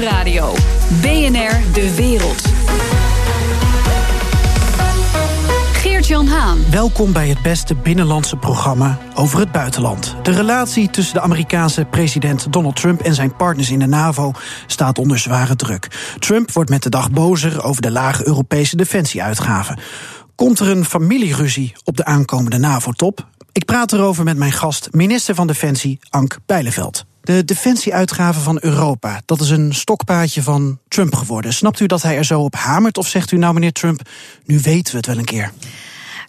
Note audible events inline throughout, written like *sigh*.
Nieuwsradio. BNR De Wereld. Geert-Jan Haan. Welkom bij het beste binnenlandse programma over het buitenland. De relatie tussen de Amerikaanse president Donald Trump en zijn partners in de NAVO staat onder zware druk. Trump wordt met de dag bozer over de lage Europese defensieuitgaven. Komt er een familieruzie op de aankomende NAVO-top? Ik praat erover met mijn gast, minister van Defensie Ank Bijleveld. De defensieuitgaven van Europa, dat is een stokpaardje van Trump geworden. Snapt u dat hij er zo op hamert of zegt u nou meneer Trump, nu weten we het wel een keer?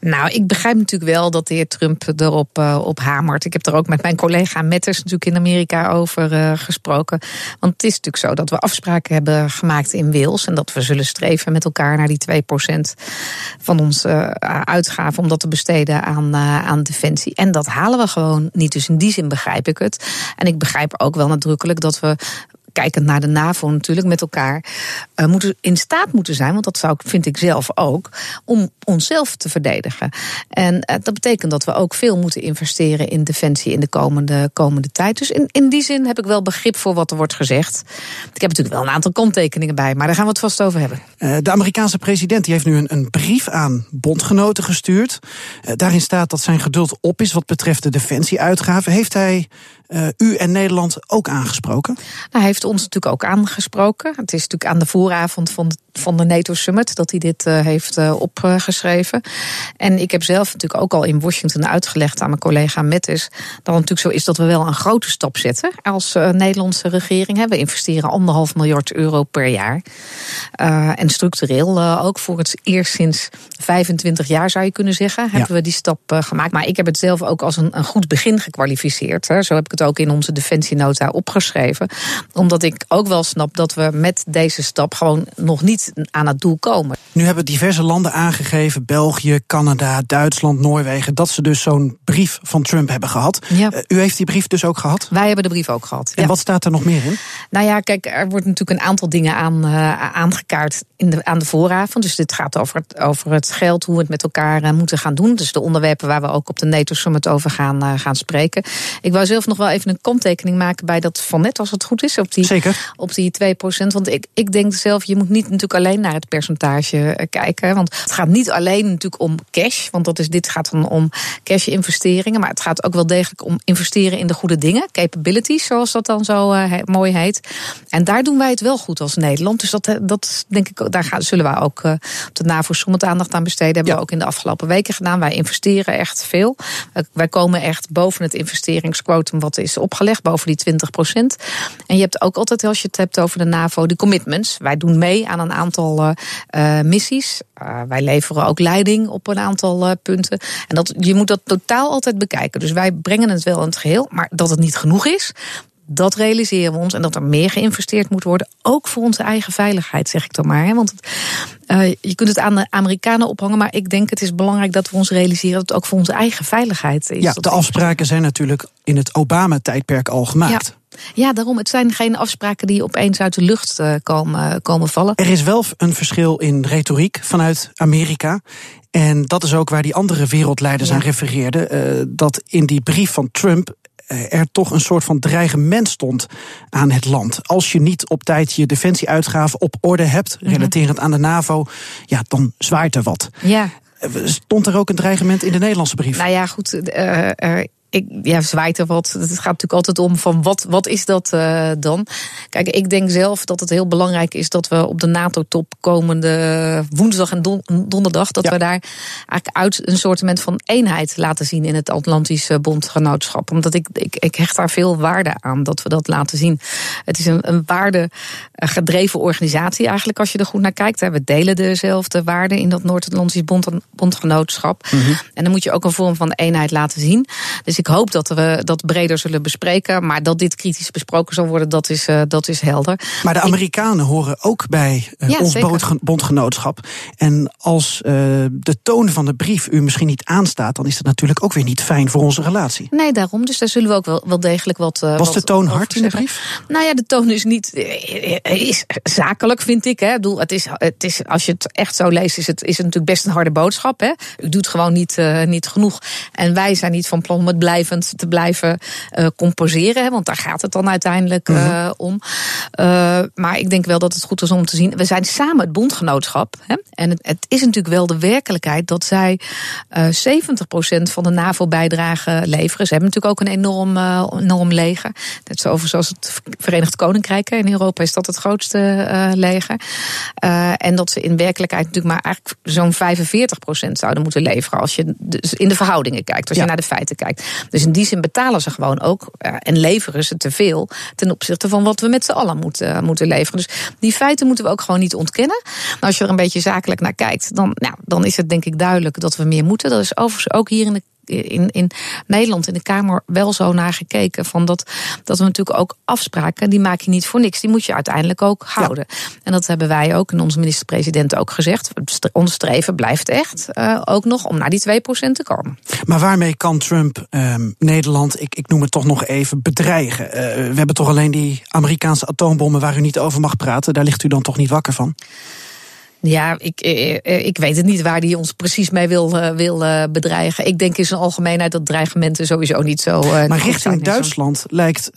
Nou, ik begrijp natuurlijk wel dat de heer Trump erop uh, op hamert. Ik heb er ook met mijn collega Metters natuurlijk in Amerika over uh, gesproken. Want het is natuurlijk zo dat we afspraken hebben gemaakt in Wales. En dat we zullen streven met elkaar naar die 2% van onze uh, uitgaven om dat te besteden aan, aan defensie. En dat halen we gewoon niet. Dus in die zin begrijp ik het. En ik begrijp ook wel nadrukkelijk dat we kijkend naar de NAVO natuurlijk met elkaar, uh, moeten in staat moeten zijn, want dat zou, vind ik zelf ook, om onszelf te verdedigen. En uh, dat betekent dat we ook veel moeten investeren in defensie in de komende, komende tijd. Dus in, in die zin heb ik wel begrip voor wat er wordt gezegd. Ik heb natuurlijk wel een aantal kanttekeningen bij, maar daar gaan we het vast over hebben. Uh, de Amerikaanse president die heeft nu een, een brief aan bondgenoten gestuurd. daarin staat dat zijn geduld op is wat betreft de defensieuitgaven. Heeft hij uh, u en Nederland ook aangesproken? Nou, hij heeft ons natuurlijk ook aangesproken. Het is natuurlijk aan de vooravond van de, van de NATO Summit dat hij dit uh, heeft uh, opgeschreven. En ik heb zelf natuurlijk ook al in Washington uitgelegd aan mijn collega Mettes dat het natuurlijk zo is dat we wel een grote stap zetten als Nederlandse regering. We investeren anderhalf miljard euro per jaar. en structureel ook voor het eerst sinds 25 jaar zou je kunnen zeggen, hebben we die stap gemaakt. Maar ik heb het zelf ook als een, een goed begin gekwalificeerd. Hè. Zo heb ik het ook in onze defensienota opgeschreven. Omdat ik ook wel snap dat we met deze stap gewoon nog niet aan het doel komen. Nu hebben diverse landen aangegeven, België, Canada, Duitsland, Noorwegen, dat ze dus zo'n brief van Trump hebben gehad. Ja. Uh, u heeft die brief dus ook gehad? Wij hebben de brief ook gehad. En ja. wat staat er nog meer in? Nou ja, kijk, er wordt natuurlijk een aantal dingen aan, uh, aangekaart in de, aan de vooravond. Dus dit gaat over het, over het geld, hoe we het met elkaar uh, moeten gaan doen. Dus de onderwerpen waar we ook op de NATO Summit over gaan, gaan spreken. Ik wou zelf nog wel even een kanttekening maken bij dat van net, als het goed is, op die, Zeker. Op die 2%. Want ik, ik denk zelf, je moet niet natuurlijk alleen naar het percentage kijken. Want het gaat niet alleen natuurlijk om cash. Want dat is, dit gaat dan om cash-investeringen. Maar het gaat ook wel degelijk om investeren in de goede dingen. Capabilities, zoals dat dan zo uh, mooi heet. En daar doen wij het wel goed als Nederland. Dus dat, dat denk ik, daar gaan, zullen we ook uh, op de NAVO Summit aandacht aan besteden. Hebben ja. we ook in de afgelopen weken gedaan. Wij investeren echt veel. Wij komen echt boven het investeringsquotum wat is opgelegd, boven die 20 procent. En je hebt ook altijd, als je het hebt over de NAVO, de commitments. Wij doen mee aan een aantal uh, missies. Uh, wij leveren ook leiding op een aantal punten. En dat, je moet dat totaal altijd bekijken. Dus wij brengen het wel in het geheel. Maar dat het niet genoeg is, dat realiseren we ons. En dat er meer geïnvesteerd moet worden. Ook voor onze eigen veiligheid, zeg ik dan maar. Hè? Want het, uh, je kunt het aan de Amerikanen ophangen. Maar ik denk het is belangrijk dat we ons realiseren dat het ook voor onze eigen veiligheid is. Ja, de afspraken zijn natuurlijk in het Obama-tijdperk al gemaakt. Ja. Ja, daarom. Het zijn geen afspraken die opeens uit de lucht uh, komen, komen vallen. Er is wel een verschil in retoriek vanuit Amerika. En dat is ook waar die andere wereldleiders ja. aan refereerden. Uh, dat in die brief van Trump er toch een soort van dreigement stond aan het land. Als je niet op tijd je defensieuitgaven op orde hebt, -hmm. relaterend aan de NAVO, ja, dan zwaait er wat. Ja. Stond er ook een dreigement in de Nederlandse brief? Nou ja, goed. Uh, uh, ik, ja, zwaait er wat. Het gaat natuurlijk altijd om van wat, wat is dat uh, dan? Kijk, ik denk zelf dat het heel belangrijk is dat we op de NATO-top komende woensdag en don, donderdag, dat ja. we daar eigenlijk uit een soort van eenheid laten zien in het Atlantische bondgenootschap. Omdat ik, ik, ik hecht daar veel waarde aan dat we dat laten zien. Het is een, een waardegedreven organisatie eigenlijk, als je er goed naar kijkt. We delen dezelfde waarden in dat Noord-Atlantisch bond, bondgenootschap. Mm -hmm. En dan moet je ook een vorm van eenheid laten zien. Dus ik hoop dat we dat breder zullen bespreken. Maar dat dit kritisch besproken zal worden, dat is, uh, dat is helder. Maar de Amerikanen ik, horen ook bij uh, ja, ons zeker. bondgenootschap. En als uh, de toon van de brief u misschien niet aanstaat, dan is dat natuurlijk ook weer niet fijn voor onze relatie. Nee, daarom. Dus daar zullen we ook wel, wel degelijk wat. Was wat de toon hard in de brief? Nou ja, de toon is niet. Is zakelijk, vind ik. Hè. Ik bedoel, het is, het is, als je het echt zo leest, is het, is het natuurlijk best een harde boodschap. Hè. U doet gewoon niet, niet genoeg. En wij zijn niet van plan om het blijven te blijven compenseren. Hè, want daar gaat het dan uiteindelijk mhm. om. maar ik denk wel dat het goed is om te zien. We zijn samen het bondgenootschap. Hè, en het, het, is natuurlijk wel de werkelijkheid dat zij 70% van de NAVO-bijdrage leveren. Ze hebben natuurlijk ook een enorm, enorm leger. Net zoals het Verenigd Koninkrijk. In Europa is dat het grootste leger. en dat ze in werkelijkheid natuurlijk maar eigenlijk zo'n 45% zouden moeten leveren. Als je dus in de verhoudingen kijkt, als je naar de feiten kijkt. Dus in die zin betalen ze gewoon ook en leveren ze te veel ten opzichte van wat we met z'n allen moeten, moeten leveren. Dus die feiten moeten we ook gewoon niet ontkennen. als je er een beetje zakelijk naar kijkt, dan, nou, dan is het denk ik duidelijk dat we meer moeten. Dat is overigens ook hier in de in, in Nederland in de Kamer wel zo naar gekeken. Van dat, dat we natuurlijk ook afspraken, die maak je niet voor niks. Die moet je uiteindelijk ook houden. En dat hebben wij ook en onze minister-president ook gezegd. Ons streven blijft echt uh, ook nog om naar die 2% te komen. Maar waarmee kan Trump uh, Nederland, ik, ik noem het toch nog even, bedreigen? Uh, we hebben toch alleen die Amerikaanse atoombommen waar u niet over mag praten. Daar ligt u dan toch niet wakker van? Ja, ik, eh, eh, ik weet het niet waar hij ons precies mee wil, eh, wil bedreigen. Ik denk in zijn algemeenheid dat dreigementen sowieso niet zo. maar richting Duitsland lijkt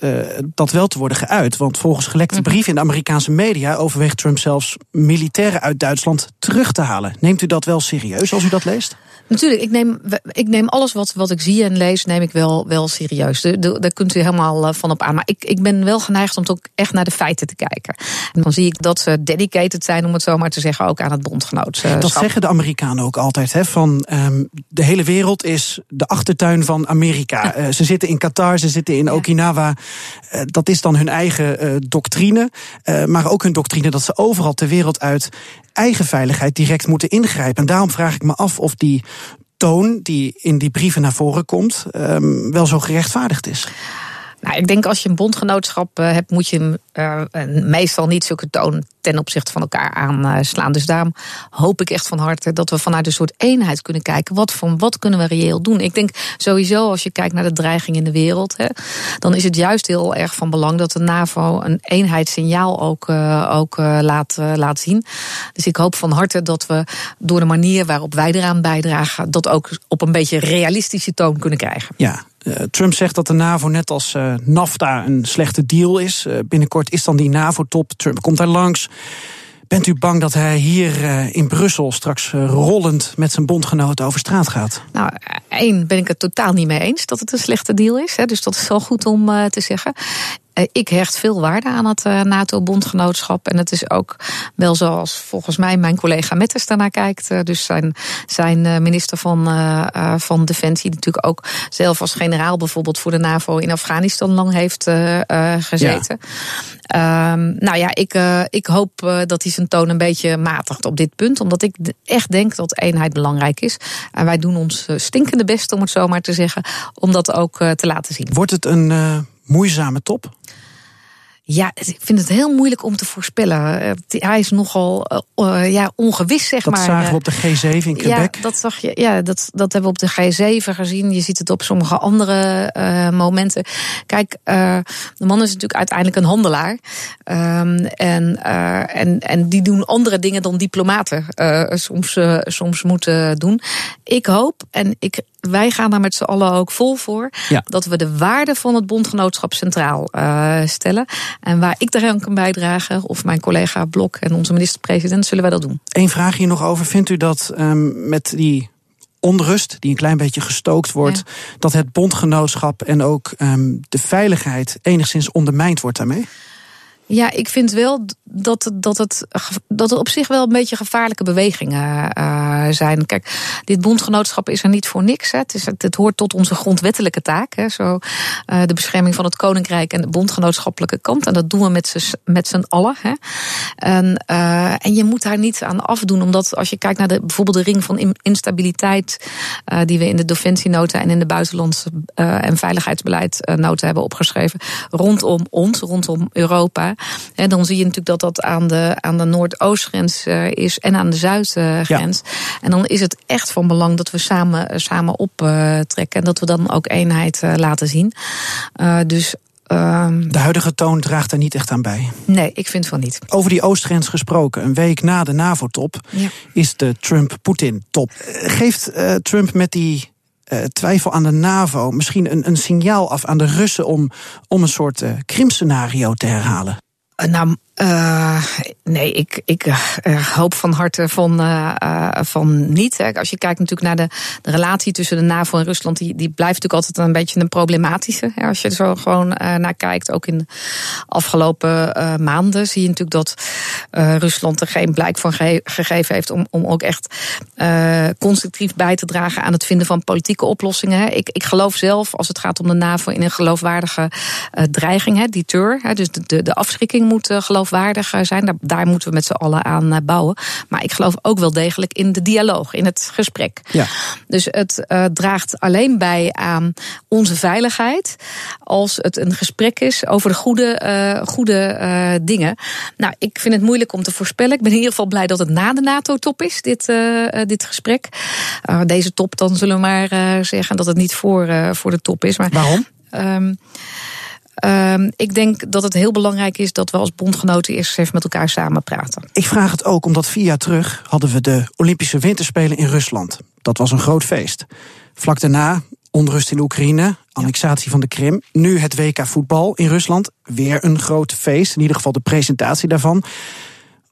dat wel te worden geuit. Want volgens gelekte mhm. brieven in de Amerikaanse media overweegt Trump zelfs militairen uit Duitsland terug te halen. Neemt u dat wel serieus als u dat leest? Natuurlijk, ik neem, ik neem alles wat, wat ik zie en lees, neem ik wel, wel serieus. daar kunt u helemaal van op aan. Maar ik, ik ben wel geneigd om ook echt naar de feiten te kijken. En dan zie ik dat ze dedicated zijn, om het zo maar te zeggen, ook aan het bondgenootschap. Dat zeggen de Amerikanen ook altijd. Hè, van um, de hele wereld is de achtertuin van Amerika. Uh, ze zitten in Qatar, ze zitten in Okinawa. Uh, dat is dan hun eigen uh, doctrine. maar ook hun doctrine dat ze overal ter wereld uit eigen veiligheid direct moeten ingrijpen. En daarom vraag ik me af of die toon die in die brieven naar voren komt, um, wel zo gerechtvaardigd is. Nou, ik denk als je een bondgenootschap eh, hebt, moet je uh, meestal niet zulke toon ten opzichte van elkaar aanslaan. Dus daarom hoop ik echt van harte dat we vanuit een soort eenheid kunnen kijken. Wat, van, wat kunnen we reëel doen? Ik denk sowieso, als je kijkt naar de dreiging in de wereld, hè, dan is het juist heel erg van belang dat de NAVO een eenheidssignaal ook, ook laat, laat zien. Dus ik hoop van harte dat we door de manier waarop wij eraan bijdragen, dat ook op een beetje realistische toon kunnen krijgen. Ja, eh, Trump zegt dat de NAVO net als uh, NAFTA een slechte deal is. Uh, binnenkort is dan die NAVO-top. Trump komt daar langs. Bent u bang dat hij hier in Brussel straks rollend met zijn bondgenoten over straat gaat? Nou, één ben ik het totaal niet mee eens dat het een slechte deal is. Hè, dus dat is wel goed om te zeggen. Eh, ik hecht veel waarde aan het eh, NATO-bondgenootschap. En het is ook wel zoals volgens mij mijn collega Metters daarnaar kijkt. Eh, dus zijn, zijn minister van, van Defensie, die natuurlijk ook zelf als generaal bijvoorbeeld voor de NAVO in Afghanistan lang heeft gezeten. Ehm, nou ja, ik, ik hoop dat hij zijn toon een beetje matigt op dit punt. Omdat ik echt denk dat eenheid belangrijk is. En wij doen ons stinkende best, om het zo maar te zeggen, om dat ook te laten zien. Wordt het een moeizame top? Ja, ik vind het heel moeilijk om te voorspellen. Eh, hij is nogal uh, ja, ongewis, zeg dat maar. Dat zagen we op de G7 in Quebec. Ja, dat, zag je, ja dat, dat hebben we op de G7 gezien. Je ziet het op sommige andere uh, momenten. Kijk, uh, de man is natuurlijk uiteindelijk een handelaar. Um, en, en, en die doen andere dingen dan diplomaten soms, soms moeten doen. Ik hoop, en ik wij gaan daar met z'n allen ook vol voor. Dat we de waarde van het bondgenootschap centraal uh, stellen. En waar ik eraan kan bijdragen, of mijn collega Blok en onze minister-president, zullen wij dat doen. Eén vraag hier nog over. Vindt u dat um, met die onrust die een klein beetje gestookt wordt, dat het bondgenootschap en ook um, de veiligheid enigszins ondermijnd wordt daarmee? Ja, ik vind wel dat, dat, het, dat het op zich wel een beetje gevaarlijke bewegingen uh, zijn. Kijk, dit bondgenootschap is er niet voor niks. Hè. Het, is, het, hoort tot onze grondwettelijke taak. Zo, uh, de bescherming van het koninkrijk en de bondgenootschappelijke kant. En dat doen we met, z'n allen. Hè. En, uh, en je moet daar niet aan afdoen. Omdat als je kijkt naar de, bijvoorbeeld de ring van instabiliteit... die we in de defensienota en in de buitenlandse en veiligheidsbeleidnota hebben opgeschreven... rondom ons, rondom Europa... En dan zie je natuurlijk dat dat aan de, aan de Noordoostgrens uh, is en aan de Zuidgrens. Ja. En dan is het echt van belang dat we samen, samen optrekken en dat we dan ook eenheid uh, laten zien. Dus ehm, de huidige toon draagt er niet echt aan bij. Nee, ik vind van niet. Over die oostgrens gesproken, een week na de NAVO-top ja. is de Trump-Poetin-top. Geeft uh, Trump met die uh, twijfel aan de NAVO misschien een, een signaal af aan de Russen om, om een soort uh, krimscenario te herhalen? Nou, uh, nee, ik, ik uh, hoop van harte van, van niet. Als je kijkt natuurlijk naar de, relatie tussen de NAVO en Rusland, die, die blijft natuurlijk altijd een beetje een problematische. Hè. Als je er zo gewoon naar kijkt, ook in de afgelopen maanden, zie je natuurlijk dat Rusland er geen blijk van ge gegeven heeft om, om ook echt constructief bij te dragen aan het vinden van politieke oplossingen. Hè. Ik, ik geloof zelf, als het gaat om de NAVO, in een geloofwaardige dreiging, hè, deter. Hè, dus de, de, de afschrikking moet geloofwaardig geloofwaardig zijn. Daar, daar moeten we met z'n allen aan eh, bouwen. Maar ik geloof ook wel degelijk in de dialoog, in het gesprek. Ja. Dus het uh, draagt alleen bij aan onze veiligheid als het een gesprek is over de goede, uh, goede uh, dingen. Nou, ik vind het moeilijk om te voorspellen. Ik ben in ieder geval blij dat het na de NATO-top is, dit, dit gesprek. deze top, dan zullen we maar zeggen dat het niet voor, voor de top is. Maar, Waarom? Um, Um, ik denk dat het heel belangrijk is dat we als bondgenoten eerst even met elkaar samen praten. Ik vraag het ook omdat vier jaar terug hadden we de Olympische Winterspelen in Rusland. Dat was een groot feest. Vlak daarna onrust in Oekraïne, annexatie van de Krim. Nu het WK voetbal in Rusland. Weer een groot feest, in ieder geval de presentatie daarvan.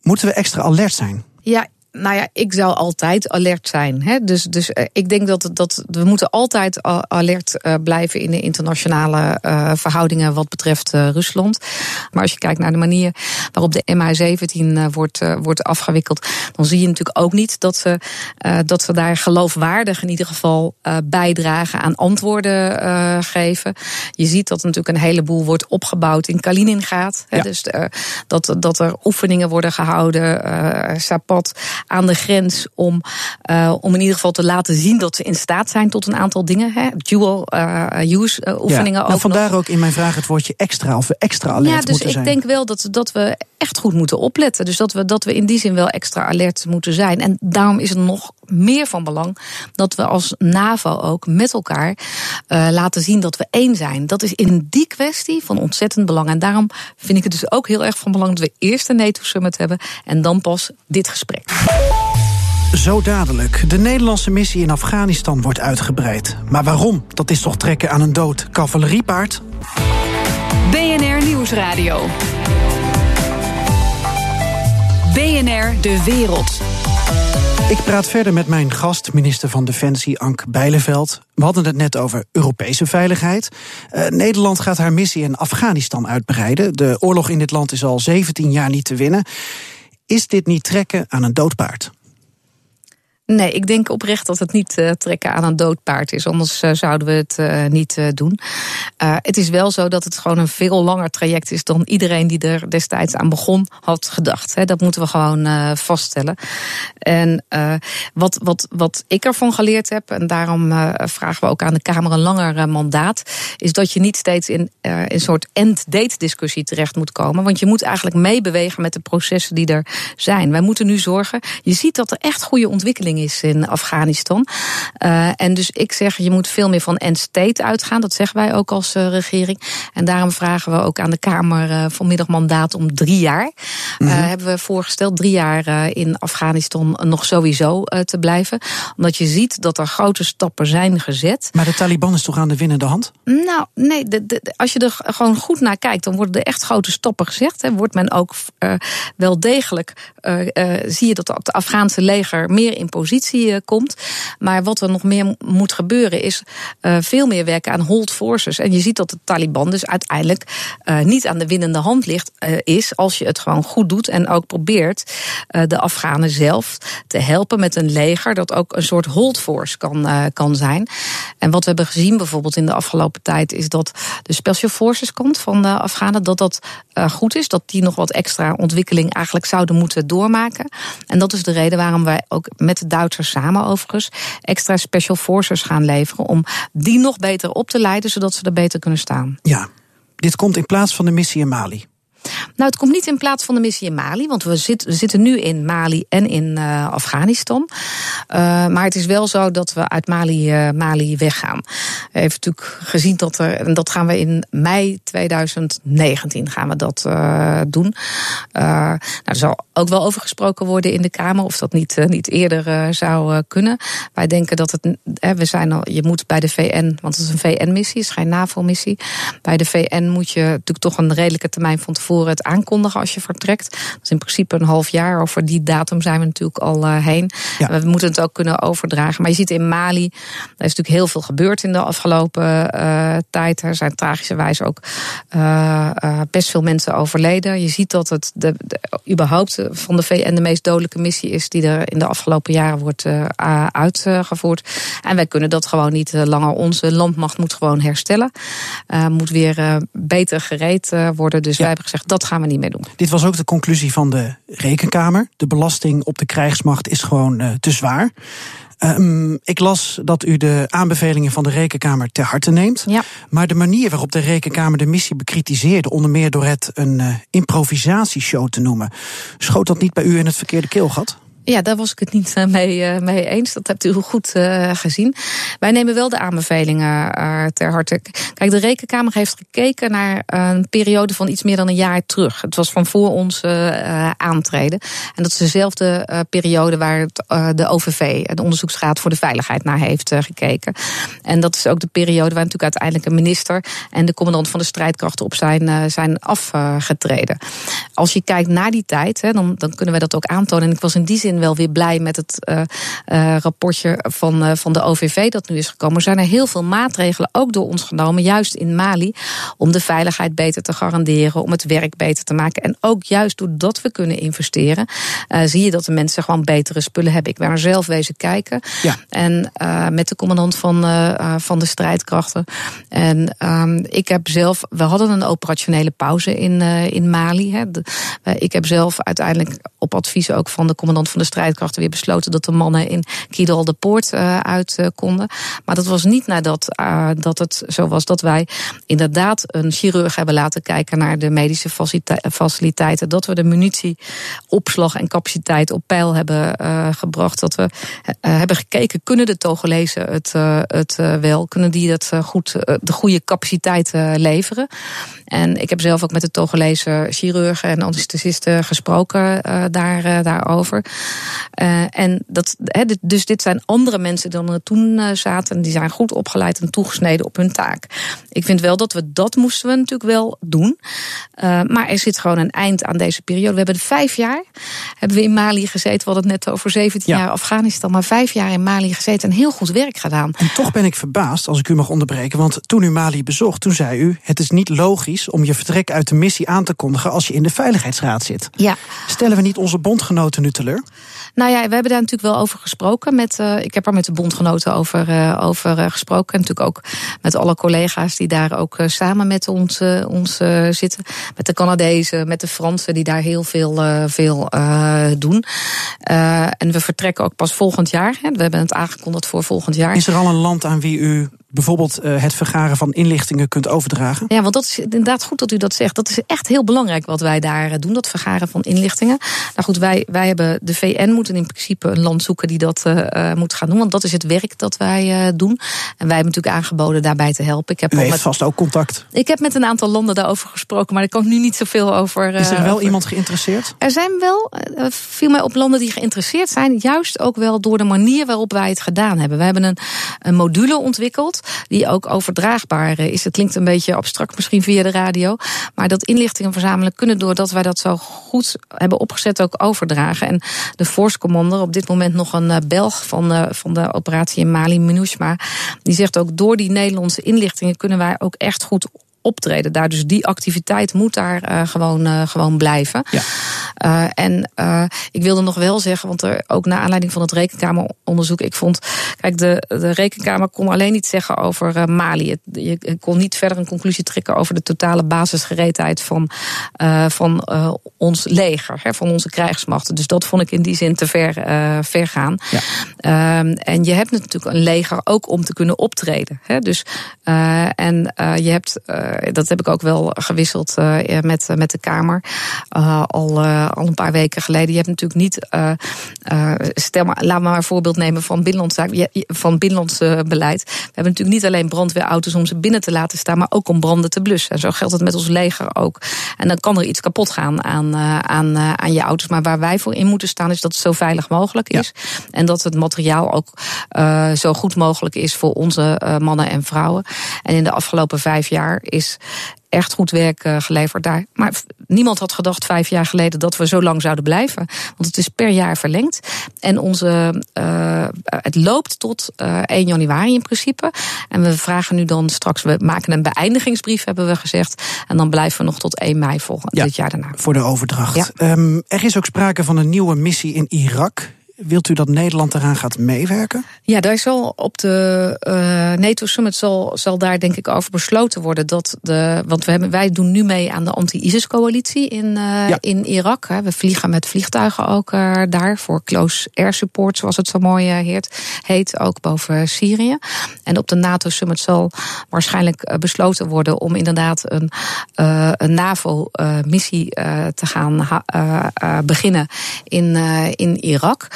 Moeten we extra alert zijn? Ja, nou ja, ik zou altijd alert zijn. Hè? Dus, dus uh, ik denk dat, dat we moeten altijd alert uh, blijven in de internationale uh, verhoudingen wat betreft Rusland. Maar als je kijkt naar de manier waarop de MH17 wordt, wordt afgewikkeld, dan zie je natuurlijk ook niet dat ze, dat ze daar geloofwaardig in ieder geval bijdragen aan antwoorden geven. Je ziet dat natuurlijk een heleboel wordt opgebouwd in Kaliningrad. Ja. Hè? Dus dat, dat er oefeningen worden gehouden, Sapat aan de grens om, uh, om in ieder geval te laten zien dat ze in staat zijn tot een aantal dingen. Hè? Dual uh, use uh, oefeningen. Ja, nou, vandaar nog. ook in mijn vraag het woordje extra of we extra alert ja, dus moeten zijn. ik denk wel dat, dat we echt goed moeten opletten. Dus dat we, dat we in die zin wel extra alert moeten zijn. En daarom is het nog meer van belang dat we als NAVO ook met elkaar uh, laten zien dat we één zijn. Dat is in die kwestie van ontzettend belang. En daarom vind ik het dus ook heel erg van belang dat we eerst een NATO-summit hebben en dan pas dit gesprek. Zo dadelijk. De Nederlandse missie in Afghanistan wordt uitgebreid. Maar waarom? Dat is toch trekken aan een dood cavaleriepaard? BNR Nieuwsradio. BNR De Wereld. Ik praat verder met mijn gast, minister van Defensie Ank Bijleveld. We hadden het net over Europese veiligheid. Uh, Nederland gaat haar missie in Afghanistan uitbreiden. De oorlog in dit land is al 17 jaar niet te winnen. Is dit niet trekken aan een doodpaard? Nee, ik denk oprecht dat het niet uh, trekken aan een dood paard is. Anders uh, zouden we het uh, niet doen. het is wel zo dat het gewoon een veel langer traject is dan iedereen die er destijds aan begon had gedacht. Dat moeten we gewoon vaststellen. En wat, wat, wat ik ervan geleerd heb, en daarom vragen we ook aan de Kamer een langer mandaat, is dat je niet steeds in een soort end-date discussie terecht moet komen. Want je moet eigenlijk meebewegen met de processen die er zijn. Wij moeten nu zorgen. Je ziet dat er echt goede ontwikkelingen is in Afghanistan. Uh, en dus ik zeg, je moet veel meer van end state uitgaan. Dat zeggen wij ook als uh, regering. En daarom vragen we ook aan de Kamer uh, vanmiddag mandaat om drie jaar. Mm -hmm. hebben we voorgesteld drie jaar in Afghanistan nog sowieso te blijven. Omdat je ziet dat er grote stappen zijn gezet. Maar de Taliban is toch aan de winnende hand? Nou, nee, de, de, als je er gewoon goed naar kijkt, dan worden er echt grote stappen gezegd. Hè. Wordt men ook wel degelijk, zie je dat het Afghaanse leger meer in positie uh, komt. Maar wat er nog meer moet gebeuren is uh, veel meer werken aan hold forces. En je ziet dat de Taliban dus uiteindelijk uh, niet aan de winnende hand ligt, is als je het gewoon goed doet en ook probeert de Afghanen zelf te helpen met een leger dat ook een soort hold force kan, kan zijn. En wat we hebben gezien bijvoorbeeld in de afgelopen tijd is dat de special forces komt van de Afghanen, dat dat goed is, dat die nog wat extra ontwikkeling eigenlijk zouden moeten doormaken. En dat is de reden waarom wij ook met de Duitsers samen overigens extra special forces gaan leveren om die nog beter op te leiden, zodat ze er beter kunnen staan. Ja, dit komt in plaats van de missie in Mali. Nou, het komt niet in plaats van de missie in Mali, want we, zit, we zitten nu in Mali en in uh, Afghanistan. Uh, maar het is wel zo dat we uit Mali, uh, Mali weggaan. We hebben natuurlijk gezien dat er, en dat gaan we in mei 2019 gaan we dat doen. nou, er zal ook wel over gesproken worden in de Kamer of dat niet, niet eerder zou kunnen. Wij denken dat het, we zijn al, je moet bij de VN, want het is een VN-missie, het is geen NAVO-missie. Bij de VN moet je natuurlijk toch een redelijke termijn van tevoren het aankondigen als je vertrekt. Dat is in principe een half jaar. Over die datum zijn we natuurlijk al uh, heen. Ja. We moeten het ook kunnen overdragen. Maar je ziet in Mali, er is natuurlijk heel veel gebeurd in de afgelopen uh, tijd. Er zijn tragischerwijs ook uh, best veel mensen overleden. Je ziet dat het de, de, überhaupt van de VN de meest dodelijke missie is die er in de afgelopen jaren wordt uitgevoerd. En wij kunnen dat gewoon niet langer. Onze landmacht moet gewoon herstellen. moet weer beter gereed worden. Dus ja. wij hebben gezegd, dat gaan we niet meer doen. Dit was ook de conclusie van de Rekenkamer. De belasting op de krijgsmacht is gewoon uh, te zwaar. Um, ik las dat u de aanbevelingen van de Rekenkamer ter harte neemt. Ja. Maar de manier waarop de Rekenkamer de missie bekritiseerde, onder meer door het een uh, improvisatieshow te noemen, schoot dat niet bij u in het verkeerde keelgat? Ja, daar was ik het niet mee, mee eens. Dat hebt u goed uh, gezien. Wij nemen wel de aanbevelingen ter harte. Kijk, de Rekenkamer heeft gekeken naar een periode van iets meer dan een jaar terug. Het was van voor ons aantreden. En dat is dezelfde periode waar het, de OVV, de Onderzoeksraad voor de Veiligheid, naar heeft gekeken. En dat is ook de periode waar natuurlijk uiteindelijk een minister en de commandant van de strijdkrachten op zijn, zijn afgetreden. Als je kijkt naar die tijd, hè, dan, dan kunnen we dat ook aantonen. En ik was in die zin wel weer blij met het uh, uh, rapportje van, uh, van de OVV dat nu is gekomen. Er zijn er heel veel maatregelen ook door ons genomen, juist in Mali, om de veiligheid beter te garanderen, om het werk beter te maken. En ook juist doordat we kunnen investeren, zie je dat de mensen gewoon betere spullen hebben. Ik ben er zelf wezen kijken. Ja. En met de commandant van, van de strijdkrachten. En um, ik heb zelf, we hadden een operationele pauze in, in Mali. Hè. De, ik heb zelf uiteindelijk op advies ook van de commandant van de strijdkrachten weer besloten dat de mannen in Kidal de poort uh, uit uh, konden. Maar dat was niet nadat uh, dat het zo was dat wij inderdaad een chirurg hebben laten kijken naar de medische faciliteiten. Dat we de munitieopslag en capaciteit op peil hebben gebracht. Dat we hebben gekeken, kunnen de Togolezen het, het wel? Kunnen die dat goed, de goede capaciteit leveren? En ik heb zelf ook met de Togolese chirurgen en anesthesisten gesproken daar, daarover. Uh, en dat, he, dus dit zijn andere mensen dan er toen uh, zaten. Die zijn goed opgeleid en toegesneden op hun taak. Ik vind wel dat we dat moesten we natuurlijk wel doen. Uh, maar er zit gewoon een eind aan deze periode. We hebben vijf jaar hebben we in Mali gezeten. We hadden het net over 17 ja. jaar Afghanistan. Maar vijf jaar in Mali gezeten en heel goed werk gedaan. En toch ben ik verbaasd, als ik u mag onderbreken. Want toen u Mali bezocht, toen zei u... het is niet logisch om je vertrek uit de missie aan te kondigen... als je in de Veiligheidsraad zit. Ja. Stellen we niet onze bondgenoten nu teleur? Nou ja, we hebben daar natuurlijk wel over gesproken. Met, uh, ik heb er met de bondgenoten over, uh, over uh, gesproken. En natuurlijk ook met alle collega's die daar ook samen met ons, ons zitten. Met de Canadezen, met de Fransen, die daar heel veel, veel doen. en we vertrekken ook pas volgend jaar. Hè. We hebben het aangekondigd voor volgend jaar. Is er al een land aan wie u bijvoorbeeld uh, het vergaren van inlichtingen kunt overdragen? Ja, want dat is inderdaad goed dat u dat zegt. Dat is echt heel belangrijk wat wij daar doen, dat vergaren van inlichtingen. Nou goed, wij, wij hebben de VN moeten in principe een land zoeken die dat uh, moet gaan doen. Want dat is het werk dat wij uh, doen. En wij hebben natuurlijk aangeboden daarbij te helpen. Ik heb met, vast ook contact. Ik heb met een aantal landen daarover gesproken, maar daar kan ik nu niet zoveel over. is er wel over. iemand geïnteresseerd? Er zijn wel, viel mij op landen die geïnteresseerd zijn. Juist ook wel door de manier waarop wij het gedaan hebben. We hebben een, een module ontwikkeld die ook overdraagbaar is. Het klinkt een beetje abstract misschien via de radio. Maar dat inlichtingen verzamelen kunnen doordat wij dat zo goed hebben opgezet ook overdragen. En de Force Commander, op dit moment nog een Belg van de, van de operatie in Mali, Minushma, die zegt ook door die Nederlandse inlichtingen kunnen wij ook echt goed optreden daar. Dus die activiteit moet daar uh, gewoon, uh, gewoon blijven. Ja. en ik wilde nog wel zeggen, want er ook naar aanleiding van het rekenkameronderzoek, ik vond, kijk, de, de rekenkamer kon alleen niet zeggen over Mali. Je kon niet verder een conclusie trekken over de totale basisgereedheid van, van ons leger, hè, van onze krijgsmachten. Dus dat vond ik in die zin te ver, ver gaan. Ja. Ehm, en je hebt natuurlijk een leger ook om te kunnen optreden. Hè? Dus, en je hebt, dat heb ik ook wel gewisseld met, met de Kamer al, al een paar weken geleden. Je hebt natuurlijk niet, stel maar, laat maar een voorbeeld nemen van binnenlands, van binnenlands beleid. We hebben natuurlijk niet alleen brandweerauto's om ze binnen te laten staan, maar ook om branden te blussen. En zo geldt het met ons leger ook. En dan kan er iets kapot gaan aan, aan, aan je auto's. Maar waar wij voor in moeten staan, is dat het zo veilig mogelijk is. En dat het materiaal ook uh, zo goed mogelijk is voor onze uh, mannen en vrouwen. En in de afgelopen vijf jaar is echt goed werk uh, geleverd daar. Maar niemand had gedacht vijf jaar geleden dat we zo lang zouden blijven. Want het is per jaar verlengd. En onze, uh, het loopt tot uh, 1 januari in principe. En we vragen nu dan straks, we maken een beëindigingsbrief, hebben we gezegd. En dan blijven we nog tot 1 mei volgend ja, dit jaar daarna. Voor de overdracht. Ja. Um, er is ook sprake van een nieuwe missie in Irak. Wilt u dat Nederland eraan gaat meewerken? Ja, daar zal op de uh, NATO Summit zal, zal daar denk ik over besloten worden. Dat de, want we hebben, wij doen nu mee aan de anti-ISIS-coalitie in, uh, ja. in Irak. We vliegen met vliegtuigen ook uh, daar voor close air support, zoals het zo mooi heet, heet ook boven Syrië. En op de NATO Summit zal waarschijnlijk besloten worden om inderdaad een, een NAVO-missie te gaan beginnen in, in Irak.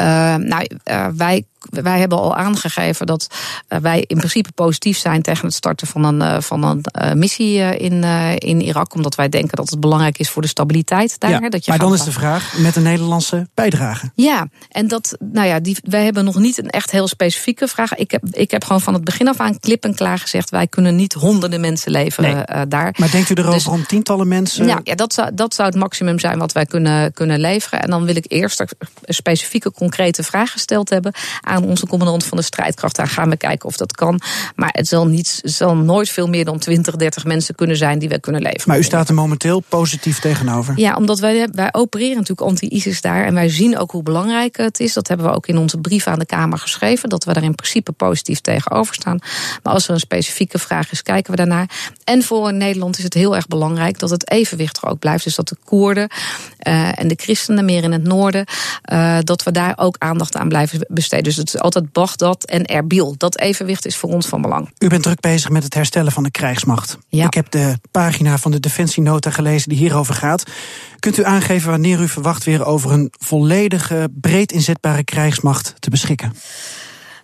Uh, nou, uh, wij wij hebben al aangegeven dat uh, wij in principe positief zijn tegen het starten van een, uh, van een uh, missie in, in Irak. Omdat wij denken dat het belangrijk is voor de stabiliteit daar. Ja, dat je maar dan is de vraag met een Nederlandse bijdrage. Ja, en dat, nou ja, die, wij hebben nog niet een echt heel specifieke vraag. Ik heb, ik heb gewoon van het begin af aan klip en klaar gezegd: wij kunnen niet honderden mensen leveren nee. daar. Maar denkt u erover dus, om tientallen mensen? Ja, ja dat, zou, dat zou het maximum zijn wat wij kunnen, kunnen leveren. En dan wil ik eerst een specifieke, concrete vraag gesteld hebben aan onze commandant van de strijdkracht. Daar gaan we kijken of dat kan. Maar het zal, niet, zal nooit veel meer dan 20, 30 mensen kunnen zijn die we kunnen leveren. Maar u staat er momenteel positief tegenover? Ja, omdat wij, wij opereren natuurlijk anti-ISIS daar. En wij zien ook hoe belangrijk het is. Dat hebben we ook in onze brief aan de Kamer geschreven. Dat we daar in principe positief tegenover staan. Maar als er een specifieke vraag is, kijken we daarnaar. En voor Nederland is het heel erg belangrijk dat het evenwicht er ook blijft. Dus dat de Koerden uh, en de christenen meer in het noorden, uh, dat we daar ook aandacht aan blijven besteden. Dus het altijd Bagdad en Erbil. Dat evenwicht is voor ons van belang. U bent druk bezig met het herstellen van de krijgsmacht. Ja. Ik heb de pagina van de Defensienota gelezen die hierover gaat. Kunt u aangeven wanneer u verwacht weer over een volledige, breed inzetbare krijgsmacht te beschikken?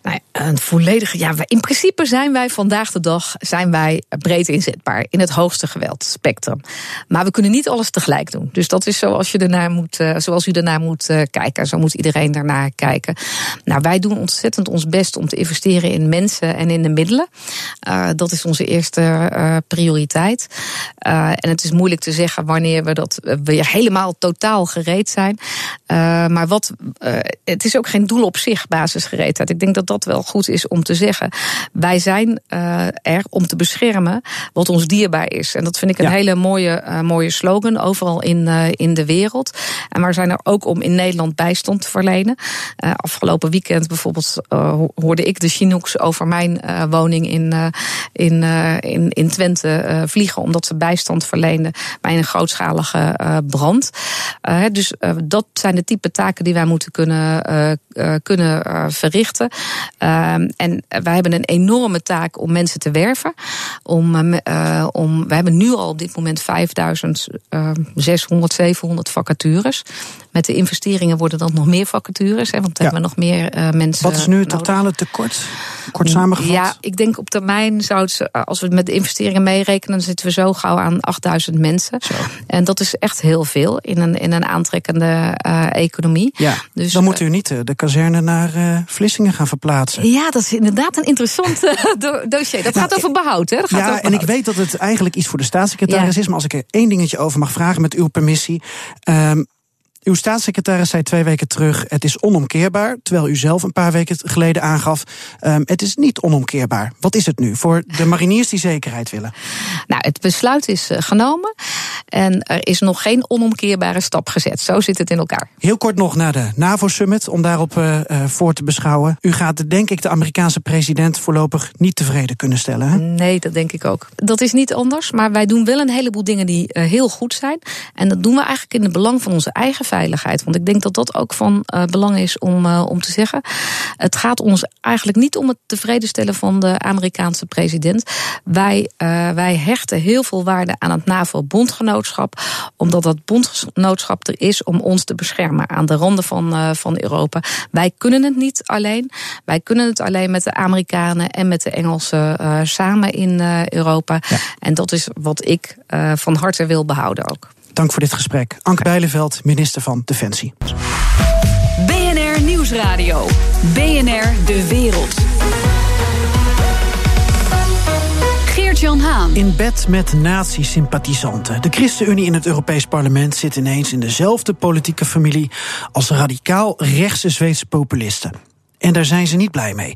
Nou, een volledige. Ja, in principe zijn wij vandaag de dag zijn wij breed inzetbaar in het hoogste geweldspectrum. Maar we kunnen niet alles tegelijk doen. Dus dat is zoals, je ernaar moet, uh, zoals u ernaar moet uh, kijken. Zo moet iedereen daarnaar kijken. Nou, wij doen ontzettend ons best om te investeren in mensen en in de middelen. Uh, dat is onze eerste prioriteit. en het is moeilijk te zeggen wanneer we dat weer helemaal totaal gereed zijn. maar wat, het is ook geen doel op zich, basisgereedheid. Ik denk dat dat wel goed is om te zeggen. Wij zijn uh, er om te beschermen wat ons dierbaar is. En dat vind ik een ja. hele mooie, uh, mooie slogan overal in, uh, in de wereld. En we zijn er ook om in Nederland bijstand te verlenen. afgelopen weekend bijvoorbeeld hoorde ik de Chinooks over mijn woning in, in, in, in Twente vliegen. Omdat ze bijstand verleenden bij een grootschalige brand. dus dat zijn de type taken die wij moeten kunnen, kunnen verrichten. Uh, en wij hebben een enorme taak om mensen te werven. Om, uh, om, we hebben nu al op dit moment 5600, 700 vacatures. Met de investeringen worden dan nog meer vacatures. Hè, want dan ja. hebben we nog meer uh, mensen. Wat is nu het totale tekort? Kort samengevat? Ja, ik denk op termijn zou het, als we met de investeringen meerekenen, dan zitten we zo gauw aan 8000 mensen. Zo. En dat is echt heel veel in een, in een aantrekkende uh, economie. Ja, dus, dan moet u niet de kazerne naar Vlissingen gaan verplaatsen. Ja, dat is inderdaad een interessant *laughs* dossier. Dat nou, gaat over behoud, hè? Dat gaat ja, over en ik weet dat het eigenlijk iets voor de staatssecretaris ja. is. Maar als ik er één dingetje over mag vragen met uw permissie. Um, Uw staatssecretaris zei twee weken terug: het is onomkeerbaar. Terwijl u zelf een paar weken geleden aangaf: um, het is niet onomkeerbaar. Wat is het nu voor de mariniers die zekerheid willen? Nou, het besluit is uh, genomen. En er is nog geen onomkeerbare stap gezet. Zo zit het in elkaar. Heel kort nog naar de NAVO-summit, om daarop uh, uh, voor te beschouwen. U gaat, denk ik, de Amerikaanse president voorlopig niet tevreden kunnen stellen. Hè? Nee, dat denk ik ook. Dat is niet anders. Maar wij doen wel een heleboel dingen die heel goed zijn. En dat doen we eigenlijk in het belang van onze eigen veiligheid. Want ik denk dat dat ook van uh, belang is om, uh, om te zeggen. Het gaat ons eigenlijk niet om het tevreden stellen van de Amerikaanse president. Wij, uh, wij hechten heel veel waarde aan het NAVO-bondgenootschap. Omdat dat bondgenootschap er is om ons te beschermen aan de randen van, van Europa. Wij kunnen het niet alleen. Wij kunnen het alleen met de Amerikanen en met de Engelsen samen in Europa. Ja. En dat is wat ik van harte wil behouden ook. Dank voor dit gesprek. Anke Bijleveld, minister van Defensie. BNR Nieuwsradio. BNR De Wereld. Geert-Jan Haan. In bed met nazi-sympathisanten. De ChristenUnie in het Europees Parlement zit ineens in dezelfde politieke familie als radicaal rechtse Zweedse populisten. En daar zijn ze niet blij mee.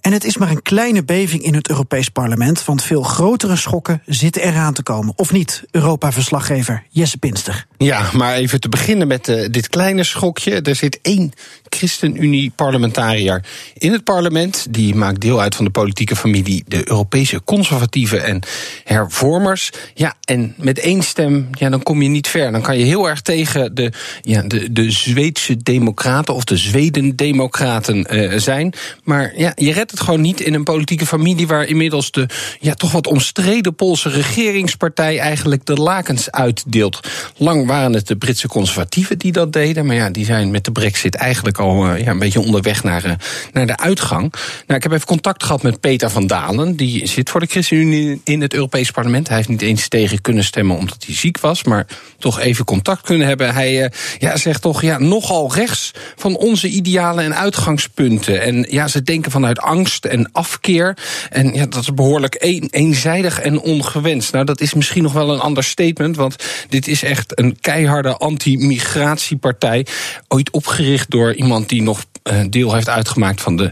En het is maar een kleine beving in het Europees Parlement, want veel grotere schokken zitten eraan te komen. Of niet, Europa-verslaggever Jesse Pinster? Ja, maar even te beginnen met uh, dit kleine schokje. Er zit één ChristenUnie-parlementariër in het parlement. Die maakt deel uit van de politieke familie de Europese conservatieven en hervormers. Ja, en met één stem, ja, dan kom je niet ver. Dan kan je heel erg tegen de, ja, de, de Zweedse democraten of de Zweden-democraten uh, zijn. Maar ja, je redt het gewoon niet in een politieke familie waar inmiddels de ja, toch wat omstreden Poolse regeringspartij eigenlijk de lakens uitdeelt. Lang waren het de Britse conservatieven die dat deden, maar ja, die zijn met de Brexit eigenlijk al uh, ja, een beetje onderweg naar, uh, naar de uitgang. Nou, ik heb even contact gehad met Peter van Dalen, die zit voor de ChristenUnie in het Europees Parlement. Hij heeft niet eens tegen kunnen stemmen omdat hij ziek was, maar toch even contact kunnen hebben. Hij uh, ja, zegt toch ja, nogal rechts van onze idealen en uitgangspunten. En ja, ze denken vanuit angst angst en afkeer. En ja, dat is behoorlijk een, eenzijdig en ongewenst. Nou, dat is misschien nog wel een ander statement, want dit is echt een keiharde anti-migratiepartij. Ooit opgericht door iemand die nog deel heeft uitgemaakt van de,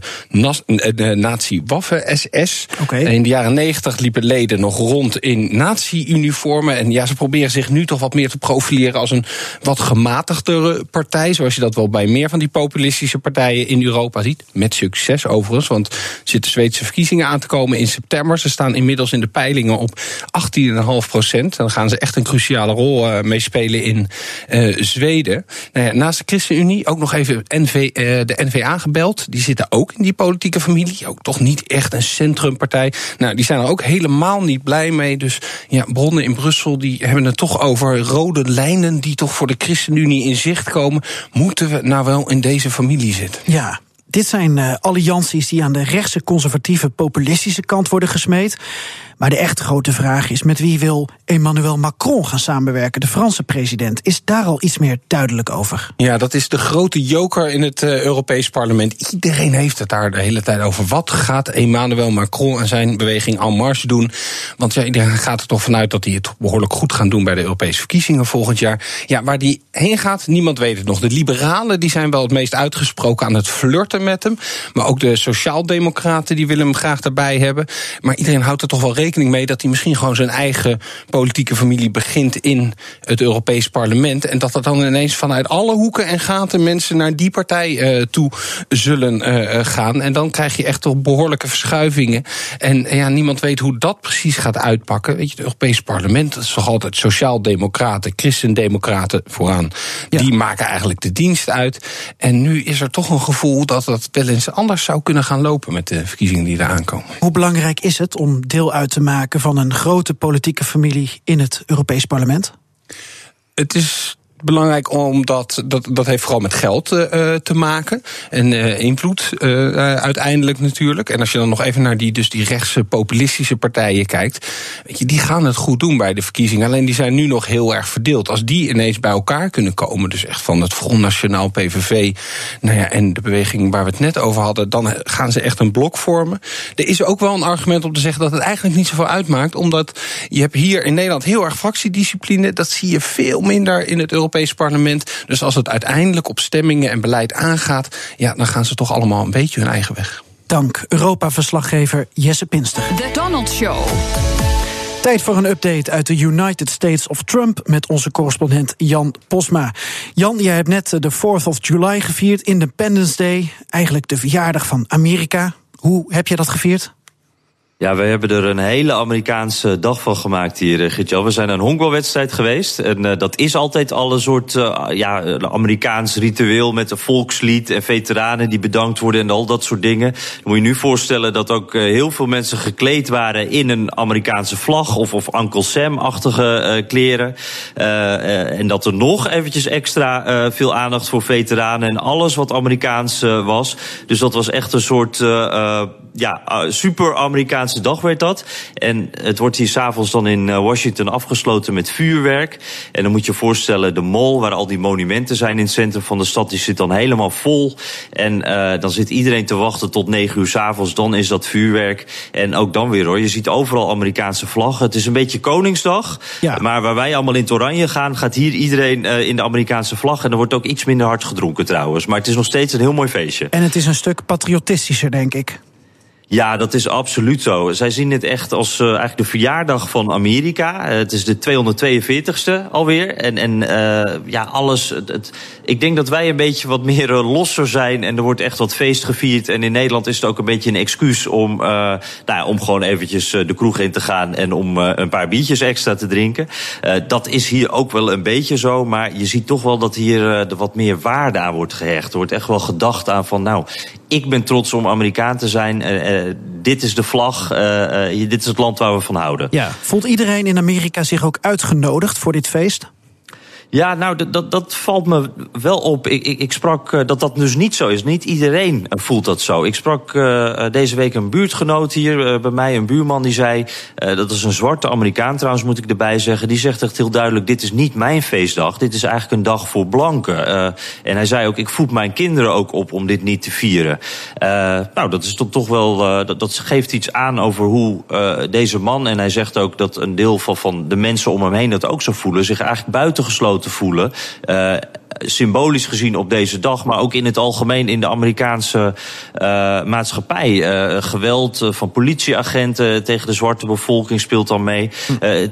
de nazi-waffen-SS. Okay. In de jaren negentig liepen leden nog rond in nazi-uniformen. En ja, ze proberen zich nu toch wat meer te profileren als een wat gematigdere partij. Zoals je dat wel bij meer van die populistische partijen in Europa ziet. Met succes overigens, want er zitten Zweedse verkiezingen aan te komen in september. Ze staan inmiddels in de peilingen op 18,5 procent. Dan gaan ze echt een cruciale rol uh, meespelen in uh, Zweden. Nou ja, naast de ChristenUnie ook nog even NV, uh, de NVA gebeld. Die zitten ook in die politieke familie. Ook toch niet echt een centrumppartij. Nou, die zijn er ook helemaal niet blij mee. Dus ja, bronnen in Brussel die hebben het toch over rode lijnen die toch voor de ChristenUnie in zicht komen. Moeten we nou wel in deze familie zitten? Ja, dit zijn uh, allianties die aan de rechtse, conservatieve, populistische kant worden gesmeed. Maar de echt grote vraag is: met wie wil Emmanuel Macron gaan samenwerken, de Franse president? Is daar al iets meer duidelijk over? Ja, dat is de grote joker in het uh, Europees Parlement. Iedereen heeft het daar de hele tijd over. Wat gaat Emmanuel Macron en zijn beweging En Marche doen? Want ja, iedereen gaat er toch vanuit dat hij het behoorlijk goed gaan doen bij de Europese verkiezingen volgend jaar. Ja, waar die heen gaat, niemand weet het nog. De liberalen die zijn wel het meest uitgesproken aan het flirten met hem. Maar ook de sociaaldemocraten die willen hem graag daarbij hebben. Maar iedereen houdt er toch wel rekening mee dat hij misschien gewoon zijn eigen politieke familie begint in het Europees Parlement. En dat er dan ineens vanuit alle hoeken en gaten mensen naar die partij uh, toe zullen uh, gaan. En dan krijg je echt toch behoorlijke verschuivingen. En ja, niemand weet hoe dat precies gaat uitpakken. Weet je, het Europees Parlement, dat is toch altijd sociaaldemocraten, christendemocraten vooraan. Ja. Die maken eigenlijk de dienst uit. En nu is er toch een gevoel dat dat wel eens anders zou kunnen gaan lopen met de verkiezingen die eraan komen. Hoe belangrijk is het om deel uit te maken van een grote politieke familie in het Europees Parlement? Het is belangrijk omdat dat, dat heeft vooral met geld uh, te maken. En uh, invloed uiteindelijk natuurlijk. En als je dan nog even naar die, dus die rechtse populistische partijen kijkt. Weet je, die gaan het goed doen bij de verkiezingen. Alleen die zijn nu nog heel erg verdeeld. Als die ineens bij elkaar kunnen komen. Dus echt van het Front Nationaal PVV. Nou ja, en de beweging waar we het net over hadden. Dan gaan ze echt een blok vormen. Er is ook wel een argument om te zeggen dat het eigenlijk niet zoveel uitmaakt. Omdat je hebt hier in Nederland heel erg fractiediscipline. Dat zie je veel minder in het Europese Europees Parlement. Dus als het uiteindelijk op stemmingen en beleid aangaat, ja, dan gaan ze toch allemaal een beetje hun eigen weg. Dank, Europa-verslaggever Jesse Pinster. The Donald Show. Tijd voor een update uit de United States of Trump met onze correspondent Jan Posma. Jan, jij hebt net de 4th of July gevierd, Independence Day, eigenlijk de verjaardag van Amerika. Hoe heb je dat gevierd? Ja, we hebben er een hele Amerikaanse dag van gemaakt hier, eh, Gitjan. We zijn een honkbalwedstrijd geweest. En uh, dat is altijd al een soort uh, ja, Amerikaans ritueel met een volkslied en veteranen die bedankt worden en al dat soort dingen. Dan moet je nu voorstellen dat ook heel veel mensen gekleed waren in een Amerikaanse vlag of, of Uncle Sam-achtige kleren. en dat er nog eventjes extra veel aandacht voor veteranen en alles wat Amerikaans was. Dus dat was echt een soort ja, super Amerikaans dag werd dat. En het wordt hier s'avonds dan in eh, Washington afgesloten met vuurwerk. En dan moet je je voorstellen, de mall, waar al die monumenten zijn in het centrum van de stad, die zit dan helemaal vol. En uh, dan zit iedereen te wachten tot negen uur s'avonds. Dan is dat vuurwerk. En ook dan weer hoor, je ziet overal Amerikaanse vlaggen. Het is een beetje Koningsdag. Ja. Maar waar wij allemaal in het oranje gaan, gaat hier iedereen uh, in de Amerikaanse vlag. En er wordt ook iets minder hard gedronken trouwens. Maar het is nog steeds een heel mooi feestje. En het is een stuk patriotistischer, denk ik. Ja, dat is absoluut zo. Zij zien het echt als uh, eigenlijk de verjaardag van Amerika. Uh, het is de 242ste alweer. En, en uh, ja, alles. Het, ik denk dat wij een beetje wat meer losser zijn. En er wordt echt wat feest gevierd. En in Nederland is het ook een beetje een excuus om, nou om gewoon eventjes de kroeg in te gaan. En om een paar biertjes extra te drinken. dat is hier ook wel een beetje zo. Maar je ziet toch wel dat hier er wat meer waarde aan wordt gehecht. Er wordt echt wel gedacht aan van, nou, ik ben trots om Amerikaan te zijn. Uh, dit is de vlag. Uh, dit is het land waar we van houden. Ja. Voelt iedereen in Amerika zich ook uitgenodigd voor dit feest? Ja, nou, dat, dat, valt me wel op. Ik, ik, ik sprak uh, dat dat dus niet zo is. Niet iedereen voelt dat zo. Ik sprak uh, deze week een buurtgenoot hier bij mij, een buurman, die zei... dat is een zwarte Amerikaan trouwens, moet ik erbij zeggen. Die zegt echt heel duidelijk, dit is niet mijn feestdag. Dit is eigenlijk een dag voor blanken. en hij zei ook, ik voed mijn kinderen ook op om dit niet te vieren. nou, dat is toch, toch wel... dat, dat geeft iets aan over hoe deze man... en hij zegt ook dat een deel van, van de mensen om hem heen dat ook zo voelen... zich eigenlijk buitengesloten te voelen. Uh, symbolisch gezien op deze dag, maar ook in het algemeen in de Amerikaanse uh, maatschappij. Uh, geweld van politieagenten tegen de zwarte bevolking speelt dan mee.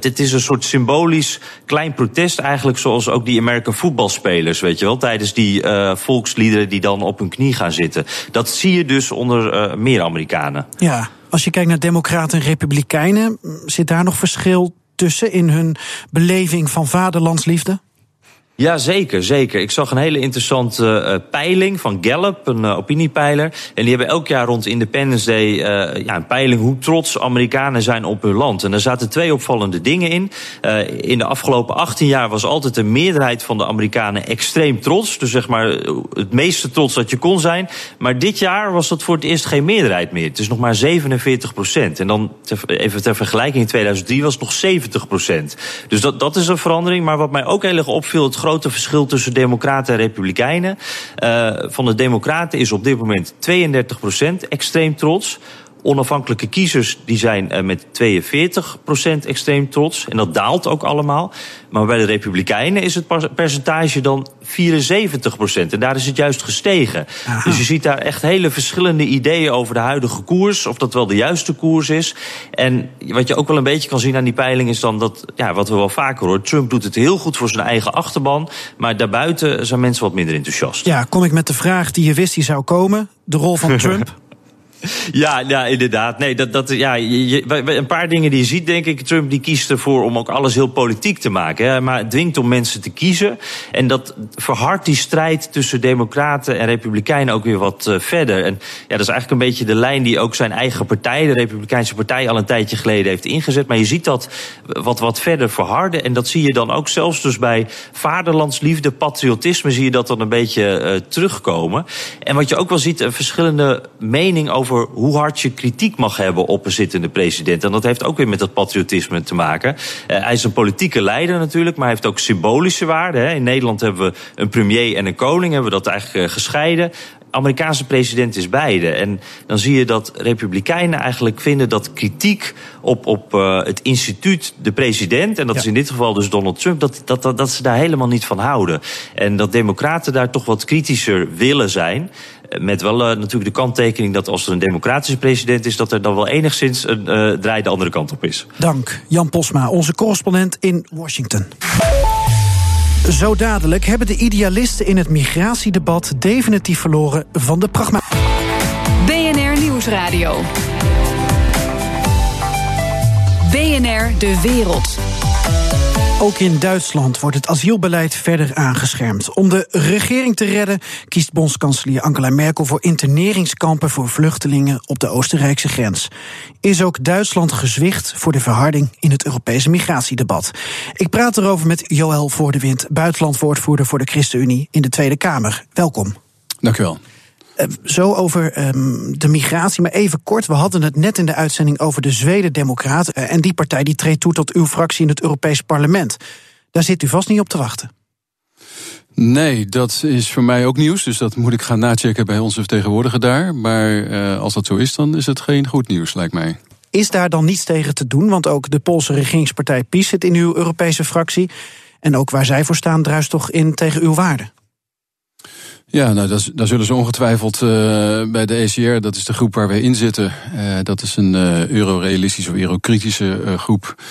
dit is een soort symbolisch klein protest eigenlijk, zoals ook die American voetbalspelers, weet je wel, tijdens die volksliederen die dan op hun knie gaan zitten. Dat zie je dus onder meer Amerikanen. Ja, als je kijkt naar democraten en republikeinen, zit daar nog verschil tussen in hun beleving van vaderlandsliefde? Ja, zeker, zeker. Ik zag een hele interessante uh, peiling van Gallup, een uh, opiniepeiler. En die hebben elk jaar rond Independence Day ja, een peiling hoe trots Amerikanen zijn op hun land. En daar zaten twee opvallende dingen in. in de afgelopen 18 jaar was altijd de meerderheid van de Amerikanen extreem trots. Dus zeg maar het meeste trots dat je kon zijn. Maar dit jaar was dat voor het eerst geen meerderheid meer. Het is nog maar 47 procent. En dan even ter vergelijking, in 2003 was het nog 70 procent. Dus dat, dat is een verandering. Maar wat mij ook heel erg opviel, het grote verschil tussen democraten en republikeinen. Uh, van de democraten is op dit moment 32 procent extreem trots. Onafhankelijke kiezers die zijn uh, met 42 procent extreem trots. En dat daalt ook allemaal. Maar bij de Republikeinen is het percentage dan 74 procent. En daar is het juist gestegen. Aha. Dus je ziet daar echt hele verschillende ideeën over de huidige koers. Of dat wel de juiste koers is. En wat je ook wel een beetje kan zien aan die peiling is dan dat, ja, wat we wel vaker horen. Trump doet het heel goed voor zijn eigen achterban. Maar daarbuiten zijn mensen wat minder enthousiast. Ja, kom ik met de vraag die je wist die zou komen. De rol van *laughs* Trump. Ja, ja, inderdaad. Nee, dat, dat, ja, een paar dingen die je ziet, denk ik. Trump die kiest ervoor om ook alles heel politiek te maken. Hè, maar dwingt om mensen te kiezen. En dat verhardt die strijd tussen democraten en republikeinen ook weer wat uh, verder. En ja, dat is eigenlijk een beetje de lijn die ook zijn eigen partij, de Republikeinse Partij, al een tijdje geleden heeft ingezet. Maar je ziet dat wat, wat verder verharden. En dat zie je dan ook zelfs dus bij vaderlandsliefde, patriotisme, zie je dat dan een beetje uh, terugkomen. En wat je ook wel ziet, een verschillende mening over over hoe hard je kritiek mag hebben op een zittende president. En dat heeft ook weer met dat patriotisme te maken. Uh, hij is een politieke leider natuurlijk, maar hij heeft ook symbolische waarde. Hè. In Nederland hebben we een premier en een koning, hebben we dat eigenlijk uh, gescheiden Amerikaanse president is beide. En dan zie je dat Republikeinen eigenlijk vinden dat kritiek op, op uh, het instituut, de president, en dat is in dit geval dus Donald Trump, dat, dat, dat, dat ze daar helemaal niet van houden. En dat Democraten daar toch wat kritischer willen zijn. Met wel uh, natuurlijk de kanttekening dat als er een democratische president is, dat er dan wel enigszins een uh, draai de andere kant op is. Dank, Jan Posma, onze correspondent in Washington. Zo dadelijk hebben de idealisten in het migratiedebat definitief verloren van de pragma. BNR Nieuwsradio. BNR De Wereld. Ook in Duitsland wordt het asielbeleid verder aangeschermd. Om de regering te redden kiest bondskanselier Angela Merkel voor interneringskampen voor vluchtelingen op de Oostenrijkse grens. Is ook Duitsland gezwicht voor de verharding in het Europese migratiedebat? Ik praat erover met Joël Voordewind, buitenlandwoordvoerder voor de ChristenUnie in de Tweede Kamer. Welkom. Dank u wel. Uh, zo over um, de migratie, maar even kort. We hadden het net in de uitzending over de Zweden-Democraat. Uh, en die partij die treedt toe tot uw fractie in het Europees Parlement. Daar zit u vast niet op te wachten. Nee, dat is voor mij ook nieuws. Dus dat moet ik gaan nachecken bij onze vertegenwoordiger daar. Maar uh, als dat zo is, dan is het geen goed nieuws, lijkt mij. Is daar dan niets tegen te doen? Want ook de Poolse regeringspartij PiS zit in uw Europese fractie. En ook waar zij voor staan, druist toch in tegen uw waarden. Ja, nou, dat, daar zullen ze ongetwijfeld uh, bij de ECR, dat is de groep waar wij in zitten. Uh, dat is een uh, eurorealistische of eurokritische groep.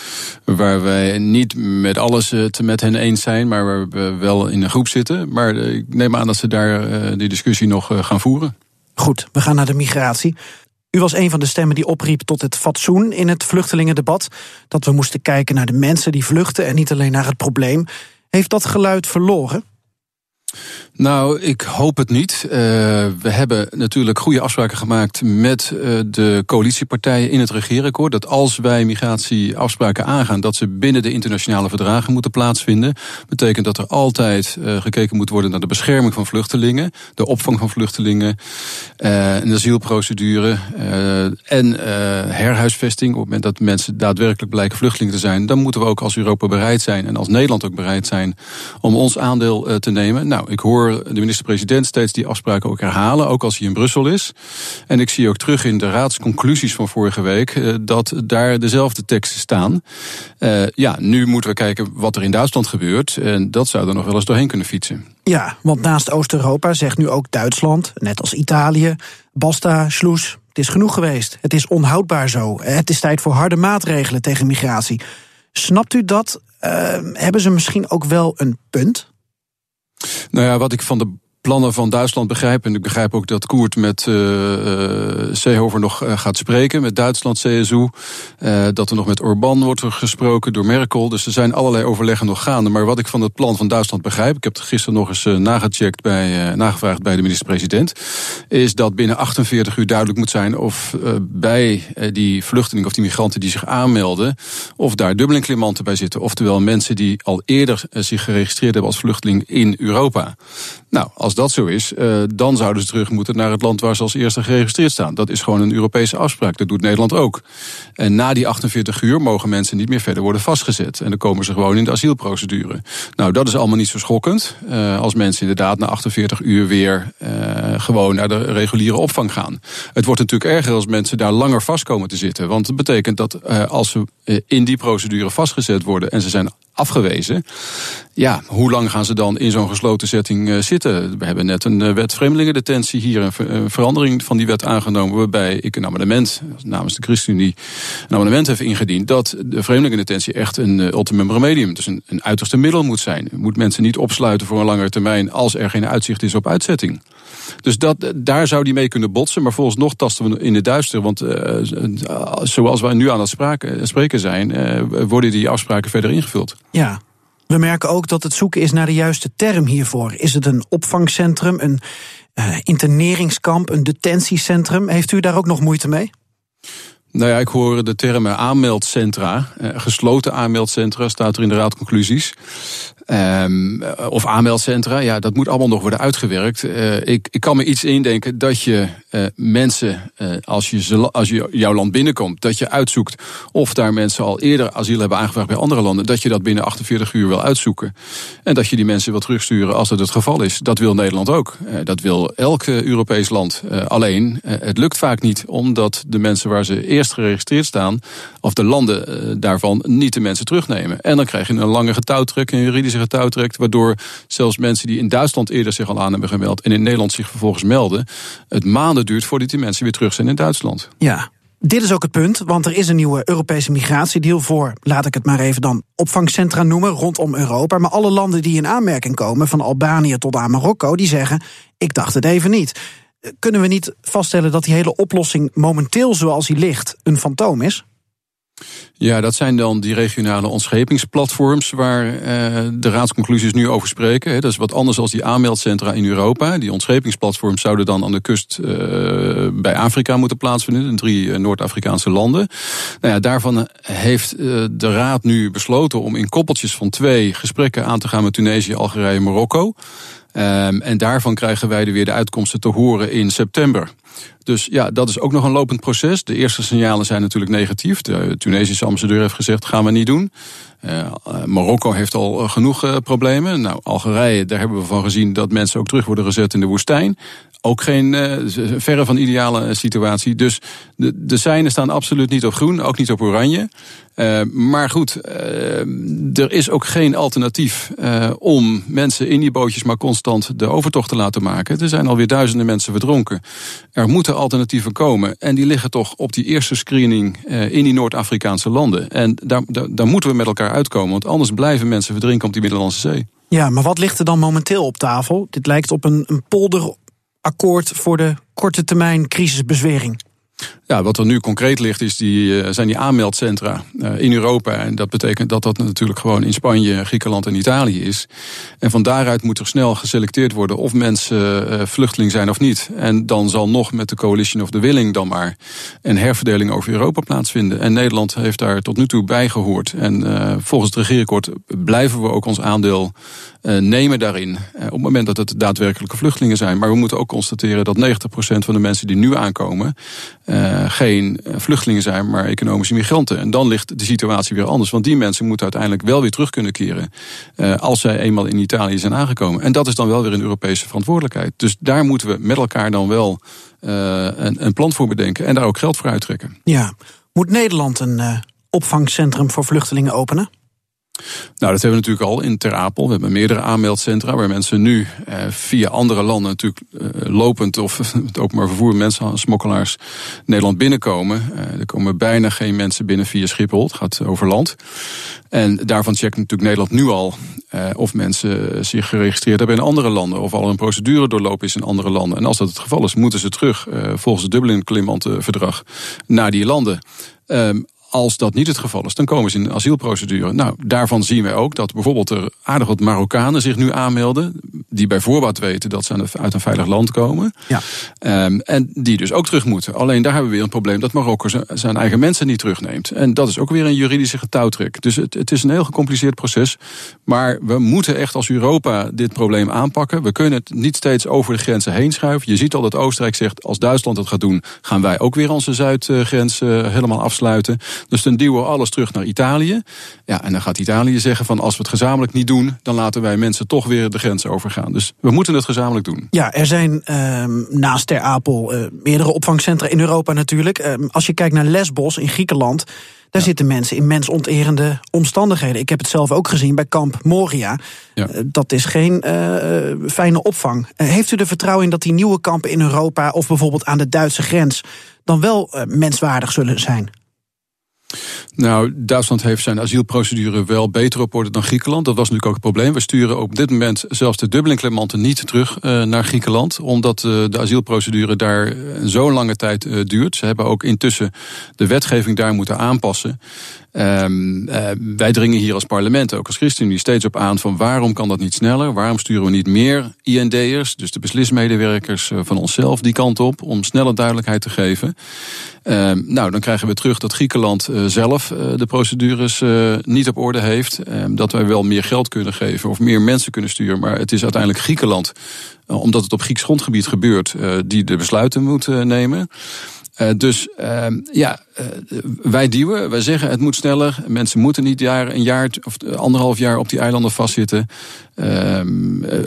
Waar wij niet met alles het met hen eens zijn, maar waar we wel in een groep zitten. Maar ik neem aan dat ze daar die discussie nog gaan voeren. Goed, we gaan naar de migratie. U was een van de stemmen die opriep tot het fatsoen in het vluchtelingendebat. Dat we moesten kijken naar de mensen die vluchten en niet alleen naar het probleem. Heeft dat geluid verloren? Nou, ik hoop het niet. Uh, we hebben natuurlijk goede afspraken gemaakt met uh, de coalitiepartijen in het regeerakkoord. Dat als wij migratieafspraken aangaan, dat ze binnen de internationale verdragen moeten plaatsvinden. Betekent dat er altijd uh, gekeken moet worden naar de bescherming van vluchtelingen, de opvang van vluchtelingen, een asielprocedure en herhuisvesting. Op het moment dat mensen daadwerkelijk blijken vluchtelingen te zijn, dan moeten we ook als Europa bereid zijn en als Nederland ook bereid zijn om ons aandeel te nemen. Nou, ik hoor de minister-president steeds die afspraken ook herhalen, ook als hij in Brussel is. En ik zie ook terug in de raadsconclusies van vorige week uh, dat daar dezelfde teksten staan. Uh, ja, nu moeten we kijken wat er in Duitsland gebeurt. En dat zou er nog wel eens doorheen kunnen fietsen. Ja, want naast Oost-Europa zegt nu ook Duitsland, net als Italië, basta, sloes. Het is genoeg geweest. Het is onhoudbaar zo. Het is tijd voor harde maatregelen tegen migratie. Snapt u dat? Uh, hebben ze misschien ook wel een punt? Nou ja, wat ik van de plannen van Duitsland begrijp. En ik begrijp ook dat Koert met uh, Seehofer nog uh, gaat spreken. Met Duitsland, CSU. Dat er nog met Orbán wordt gesproken door Merkel. Dus er zijn allerlei overleggen nog gaande. Maar wat ik van het plan van Duitsland begrijp. Ik heb het gisteren nog eens nagecheckt bij, nagevraagd bij de minister-president. Is dat binnen 48 uur duidelijk moet zijn of bij die vluchtelingen of die migranten die zich aanmelden. Of daar Dublin-klimanten bij zitten. Oftewel mensen die al eerder zich geregistreerd hebben als vluchteling in Europa. Nou, als als dat zo is, uh, dan zouden ze terug moeten naar het land waar ze als eerste geregistreerd staan. Dat is gewoon een Europese afspraak. Dat doet Nederland ook. En na die 48 uur mogen mensen niet meer verder worden vastgezet. En dan komen ze gewoon in de asielprocedure. Nou, dat is allemaal niet zo schokkend. Uh, als mensen inderdaad na 48 uur weer uh, gewoon naar de reguliere opvang gaan. Het wordt natuurlijk erger als mensen daar langer vast komen te zitten. Want het betekent dat als ze in die procedure vastgezet worden en ze zijn afgewezen. Ja, hoe lang gaan ze dan in zo'n gesloten setting zitten? We hebben net een uh, wet vreemdelingendetentie hier, een, ver, een, verandering van die wet aangenomen, waarbij ik een amendement namens de ChristenUnie een amendement heb ingediend dat de vreemdelingendetentie echt een uh, ultimum remedium, dus een, uiterste middel moet zijn. Je moet mensen niet opsluiten voor een langere termijn als er geen uitzicht is op uitzetting. Dus dat, daar zou die mee kunnen botsen. Maar volgens nog tasten we in de duister. Want zoals wij nu aan het spreken zijn, worden die afspraken verder ingevuld. Ja. We merken ook dat het zoeken is naar de juiste term hiervoor. Is het een opvangcentrum, een uh, interneringskamp, een detentiecentrum? Heeft u daar ook nog moeite mee? Nou ja, ik hoor de termen aanmeldcentra, gesloten aanmeldcentra, staat er in de raadconclusies. Um, of aanmeldcentra, ja, dat moet allemaal nog worden uitgewerkt. Uh, ik, ik kan me iets indenken dat je uh, mensen, uh, als, je als je jouw land binnenkomt, dat je uitzoekt of daar mensen al eerder asiel hebben aangevraagd bij andere landen, dat je dat binnen 48 uur wil uitzoeken. En dat je die mensen wil terugsturen als dat het geval is. Dat wil Nederland ook. dat wil elk Europees land. alleen, het lukt vaak niet, omdat de mensen waar ze eerst geregistreerd staan, of de landen daarvan, niet de mensen terugnemen. En dan krijg je een lange getouwtrek, een juridische zich het trekt. Waardoor zelfs mensen die in Duitsland eerder zich al aan hebben gemeld. en in Nederland zich vervolgens melden. het maanden duurt voordat die mensen weer terug zijn in Duitsland. Ja. Dit is ook het punt, want er is een nieuwe Europese migratiedeal voor, laat ik het maar even dan opvangcentra noemen, rondom Europa. Maar alle landen die in aanmerking komen, van Albanië tot aan Marokko, die zeggen: Ik dacht het even niet. Kunnen we niet vaststellen dat die hele oplossing momenteel zoals die ligt een fantoom is? Ja, dat zijn dan die regionale ontschepingsplatforms waar uh, de raadsconclusies nu over spreken. Dat is wat anders dan die aanmeldcentra in Europa. Die ontschepingsplatforms zouden dan aan de kust uh, bij Afrika moeten plaatsvinden, in drie uh, Noord-Afrikaanse landen. Nou ja, daarvan heeft de Raad nu besloten om in koppeltjes van twee gesprekken aan te gaan met Tunesië, Algerije en Marokko. Um, en daarvan krijgen wij er weer de uitkomsten te horen in september. Dus ja, dat is ook nog een lopend proces. De eerste signalen zijn natuurlijk negatief. De Tunesische ambassadeur heeft gezegd, gaan we niet doen. Uh, Marokko heeft al genoeg uh, problemen. Nou, Algerije, daar hebben we van gezien dat mensen ook terug worden gezet in de woestijn. Ook geen uh, verre van ideale situatie. Dus de, de seinen staan absoluut niet op groen, ook niet op oranje. Uh, maar goed, er is ook geen alternatief om mensen in die bootjes maar constant de overtocht te laten maken. Er zijn alweer duizenden mensen verdronken. Er moeten alternatieven komen. En die liggen toch op die eerste screening in die Noord-Afrikaanse landen. En daar, daar, moeten we met elkaar uitkomen. Want anders blijven mensen verdrinken op die Middellandse Zee. Ja, maar wat ligt er dan momenteel op tafel? Dit lijkt op een, een polderakkoord voor de korte termijn crisisbezwering. Ja, wat er nu concreet ligt is die, eh, zijn die aanmeldcentra eh, in Europa. En dat betekent dat dat natuurlijk gewoon in Spanje, Griekenland en Italië is. En van daaruit moet er snel geselecteerd worden of mensen uh, vluchteling zijn of niet. En dan zal nog met de Coalition of the Willing dan maar een herverdeling over Europa plaatsvinden. En Nederland heeft daar tot nu toe bij gehoord. En uh, volgens het regeerakkoord blijven we ook ons aandeel nemen daarin. op het moment dat het daadwerkelijke vluchtelingen zijn. Maar we moeten ook constateren dat 90% van de mensen die nu aankomen uh, geen vluchtelingen zijn, maar economische migranten. En dan ligt de situatie weer anders. Want die mensen moeten uiteindelijk wel weer terug kunnen keren. Uh, als zij eenmaal in Italië zijn aangekomen. En dat is dan wel weer een Europese verantwoordelijkheid. Dus daar moeten we met elkaar dan wel uh, een, een, plan voor bedenken. En daar ook geld voor uittrekken. Ja. Moet Nederland een opvangcentrum voor vluchtelingen openen? Nou, dat hebben we natuurlijk al in Ter Apel. We hebben meerdere aanmeldcentra waar mensen nu eh, via andere landen natuurlijk eh, lopend of *laughs* het openbaar vervoer mensen, smokkelaars Nederland binnenkomen. Uh, er komen bijna geen mensen binnen via Schiphol. Het gaat over land. En daarvan checkt natuurlijk Nederland nu al uh, of mensen zich geregistreerd hebben in andere landen. Of al een procedure doorlopen is in andere landen. En als dat het geval is, moeten ze terug uh, volgens het Dublin-Klimantenverdrag naar die landen. Um, als dat niet het geval is, dan komen ze in een asielprocedure. Nou, daarvan zien wij ook dat bijvoorbeeld er aardig wat Marokkanen zich nu aanmelden. Die bij voorbaat weten dat ze uit een veilig land komen. Ja. Um, en die dus ook terug moeten. Alleen daar hebben we weer een probleem dat Marokko zijn eigen mensen niet terugneemt. En dat is ook weer een juridische getouwtrek. Dus het, het is een heel gecompliceerd proces. Maar we moeten echt als Europa dit probleem aanpakken. We kunnen het niet steeds over de grenzen heen schuiven. Je ziet al dat Oostenrijk zegt, als Duitsland het gaat doen, gaan wij ook weer onze zuidgrens uh, helemaal afsluiten. Dus dan duwen we alles terug naar Italië. Ja, en dan gaat Italië zeggen van als we het gezamenlijk niet doen, dan laten wij mensen toch weer de grens overgaan. Dus we moeten het gezamenlijk doen. Ja, er zijn uh, naast Ter Apel uh, meerdere opvangcentra in Europa natuurlijk. Uh, als je kijkt naar Lesbos in Griekenland. Daar ja. zitten mensen in mensonterende omstandigheden. Ik heb het zelf ook gezien bij kamp Moria. Ja. Uh, dat is geen uh, fijne opvang. Heeft u er vertrouwen in dat die nieuwe kampen in Europa... of bijvoorbeeld aan de Duitse grens... dan wel menswaardig zullen zijn? Nou, Duitsland heeft zijn asielprocedure wel beter op orde dan Griekenland. Dat was natuurlijk ook het probleem. We sturen op dit moment zelfs de Dublin-clemanten niet terug uh, naar Griekenland. Omdat uh, de asielprocedure daar zo'n lange tijd duurt. Ze hebben ook intussen de wetgeving daar moeten aanpassen. Um, uh, wij dringen hier als parlement, ook als ChristenUnie, steeds op aan van waarom kan dat niet sneller? Waarom sturen we niet meer IND'ers, dus de beslismedewerkers van onszelf, die kant op om sneller duidelijkheid te geven? Um, nou, dan krijgen we terug dat Griekenland uh, zelf de procedures niet op orde heeft. Um, dat wij wel meer geld kunnen geven of meer mensen kunnen sturen. Maar het is uiteindelijk Griekenland, omdat het op Grieks grondgebied gebeurt, die de besluiten moet nemen. Uh, dus uh, ja, uh, wij duwen, wij zeggen het moet sneller. Mensen moeten niet jaar, een jaar of anderhalf jaar op die eilanden vastzitten.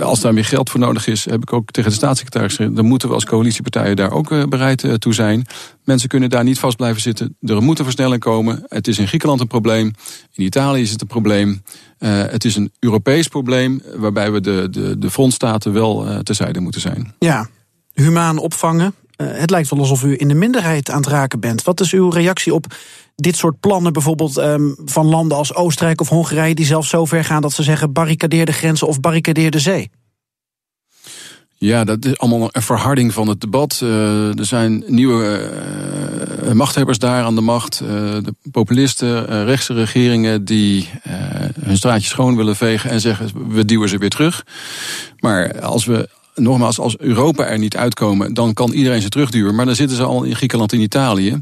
als daar meer geld voor nodig is, heb ik ook tegen de staatssecretaris gezegd, dan moeten we als coalitiepartijen daar ook bereid toe zijn. Mensen kunnen daar niet vast blijven zitten. Er moet een versnelling komen. Het is in Griekenland een probleem. In Italië is het een probleem. het is een Europees probleem waarbij we de, de, de frontstaten wel terzijde moeten zijn. Ja, humaan opvangen. Uh, het lijkt wel alsof u in de minderheid aan het raken bent. Wat is uw reactie op dit soort plannen, bijvoorbeeld um, van landen als Oostenrijk of Hongarije, die zelfs zo ver gaan dat ze zeggen barricadeer de grenzen of barricadeer de zee? Ja, dat is allemaal een verharding van het debat. Uh, er zijn nieuwe uh, machthebbers daar aan de macht. De populisten, rechtse regeringen die hun straatje schoon willen vegen en zeggen we duwen ze weer terug. Maar als we nogmaals, als Europa er niet uitkomen, dan kan iedereen ze terugduwen. Maar dan zitten ze al in Griekenland en Italië.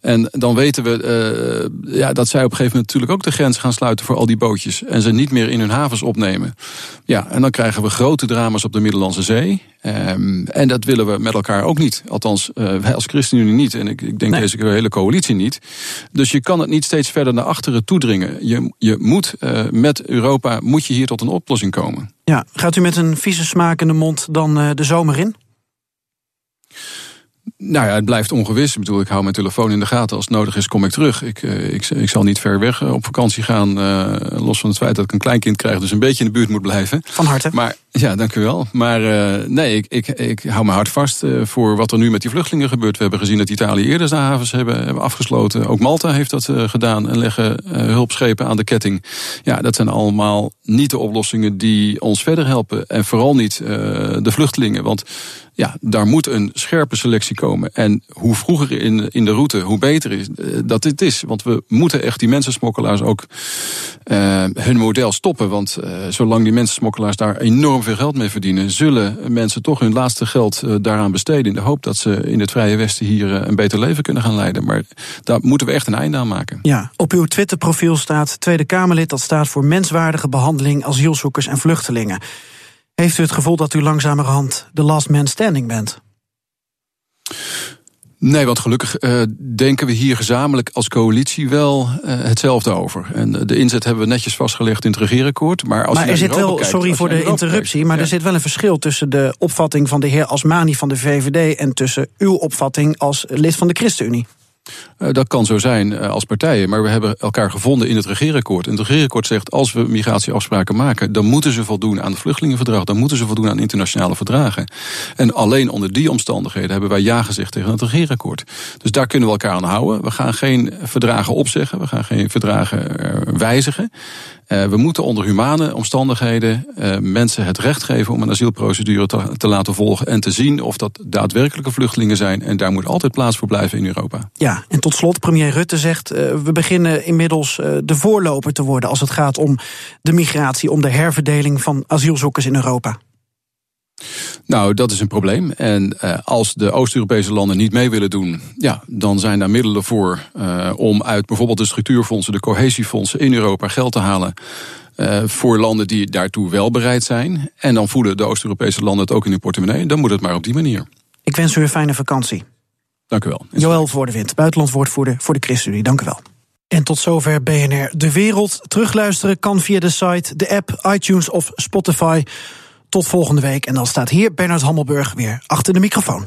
En dan weten we uh, ja, dat zij op een gegeven moment natuurlijk ook de grens gaan sluiten voor al die bootjes. En ze niet meer in hun havens opnemen. Ja, en dan krijgen we grote drama's op de Middellandse Zee. Um, en dat willen we met elkaar ook niet. Althans, uh, wij als ChristenUnie niet. En ik, ik denk nee. deze hele coalitie niet. Dus je kan het niet steeds verder naar achteren toedringen. Je, je moet uh, met Europa moet je hier tot een oplossing komen. Ja, gaat u met een vieze smakende mond dan de zomer in? Nou ja, het blijft ongewis. Ik bedoel, ik hou mijn telefoon in de gaten. Als het nodig is, kom ik terug. Ik, ik, ik zal niet ver weg op vakantie gaan. Uh, los van het feit dat ik een kleinkind krijg, dus een beetje in de buurt moet blijven. Van harte. Maar ja, dank u wel. Maar uh, nee, ik, ik, ik hou me hard vast uh, voor wat er nu met die vluchtelingen gebeurt. We hebben gezien dat Italië eerder zijn havens hebben, hebben afgesloten. Ook Malta heeft dat gedaan en leggen hulpschepen aan de ketting. Ja, dat zijn allemaal niet de oplossingen die ons verder helpen. En vooral niet de vluchtelingen. Want ja, daar moet een scherpe selectie komen. En hoe vroeger in, in de route, hoe beter is dat dit is. Want we moeten echt die mensensmokkelaars ook hun model stoppen. Want zolang die mensensmokkelaars daar enorm veel geld mee verdienen, zullen mensen toch hun laatste geld uh, daaraan besteden. In de hoop dat ze in het Vrije Westen hier een beter leven kunnen gaan leiden. Maar daar moeten we echt een einde aan maken. Ja, op uw Twitter-profiel staat Tweede Kamerlid, dat staat voor menswaardige behandeling asielzoekers en vluchtelingen. Heeft u het gevoel dat u langzamerhand de last man standing bent? Nee, want gelukkig uh, denken we hier gezamenlijk als coalitie wel uh, hetzelfde over. En de inzet hebben we netjes vastgelegd in het regeerakkoord. Maar, als maar er zit wel, kijkt, sorry voor de interruptie, kijkt, maar ja. er zit wel een verschil tussen de opvatting van de heer Asmani van de VVD en tussen uw opvatting als lid van de ChristenUnie. Uh, dat kan zo zijn uh, als partijen, maar we hebben elkaar gevonden in het regeerakkoord. En het regeerakkoord zegt, als we migratieafspraken maken... dan moeten ze voldoen aan het vluchtelingenverdrag... dan moeten ze voldoen aan internationale verdragen. En alleen onder die omstandigheden hebben wij ja gezegd tegen het regeerakkoord. Dus daar kunnen we elkaar aan houden. We gaan geen verdragen opzeggen, we gaan geen verdragen uh, wijzigen. we moeten onder humane omstandigheden mensen het recht geven... om een asielprocedure te laten volgen en te zien of dat daadwerkelijke vluchtelingen zijn. En daar moet altijd plaats voor blijven in Europa. Ja, en tot slot, premier Rutte zegt... Uh, we beginnen inmiddels uh, de voorloper te worden... als het gaat om de migratie, om de herverdeling van asielzoekers in Europa. Nou, dat is een probleem. En uh, als de Oost-Europese landen niet mee willen doen, ja, dan zijn daar middelen voor om uit bijvoorbeeld de structuurfondsen, de cohesiefondsen in Europa geld te halen. Uh, voor landen die daartoe wel bereid zijn. En dan voelen de Oost-Europese landen het ook in hun portemonnee. Dan moet het maar op die manier. Ik wens u een fijne vakantie. Dank u wel. Joël Voordewind, buitenlandwoordvoerder voor de ChristenUnie. Dank u wel. En tot zover BNR De Wereld. Terugluisteren kan via de site, de app, iTunes of Spotify. Tot volgende week. En dan staat hier Bernard Hammelburg weer achter de microfoon.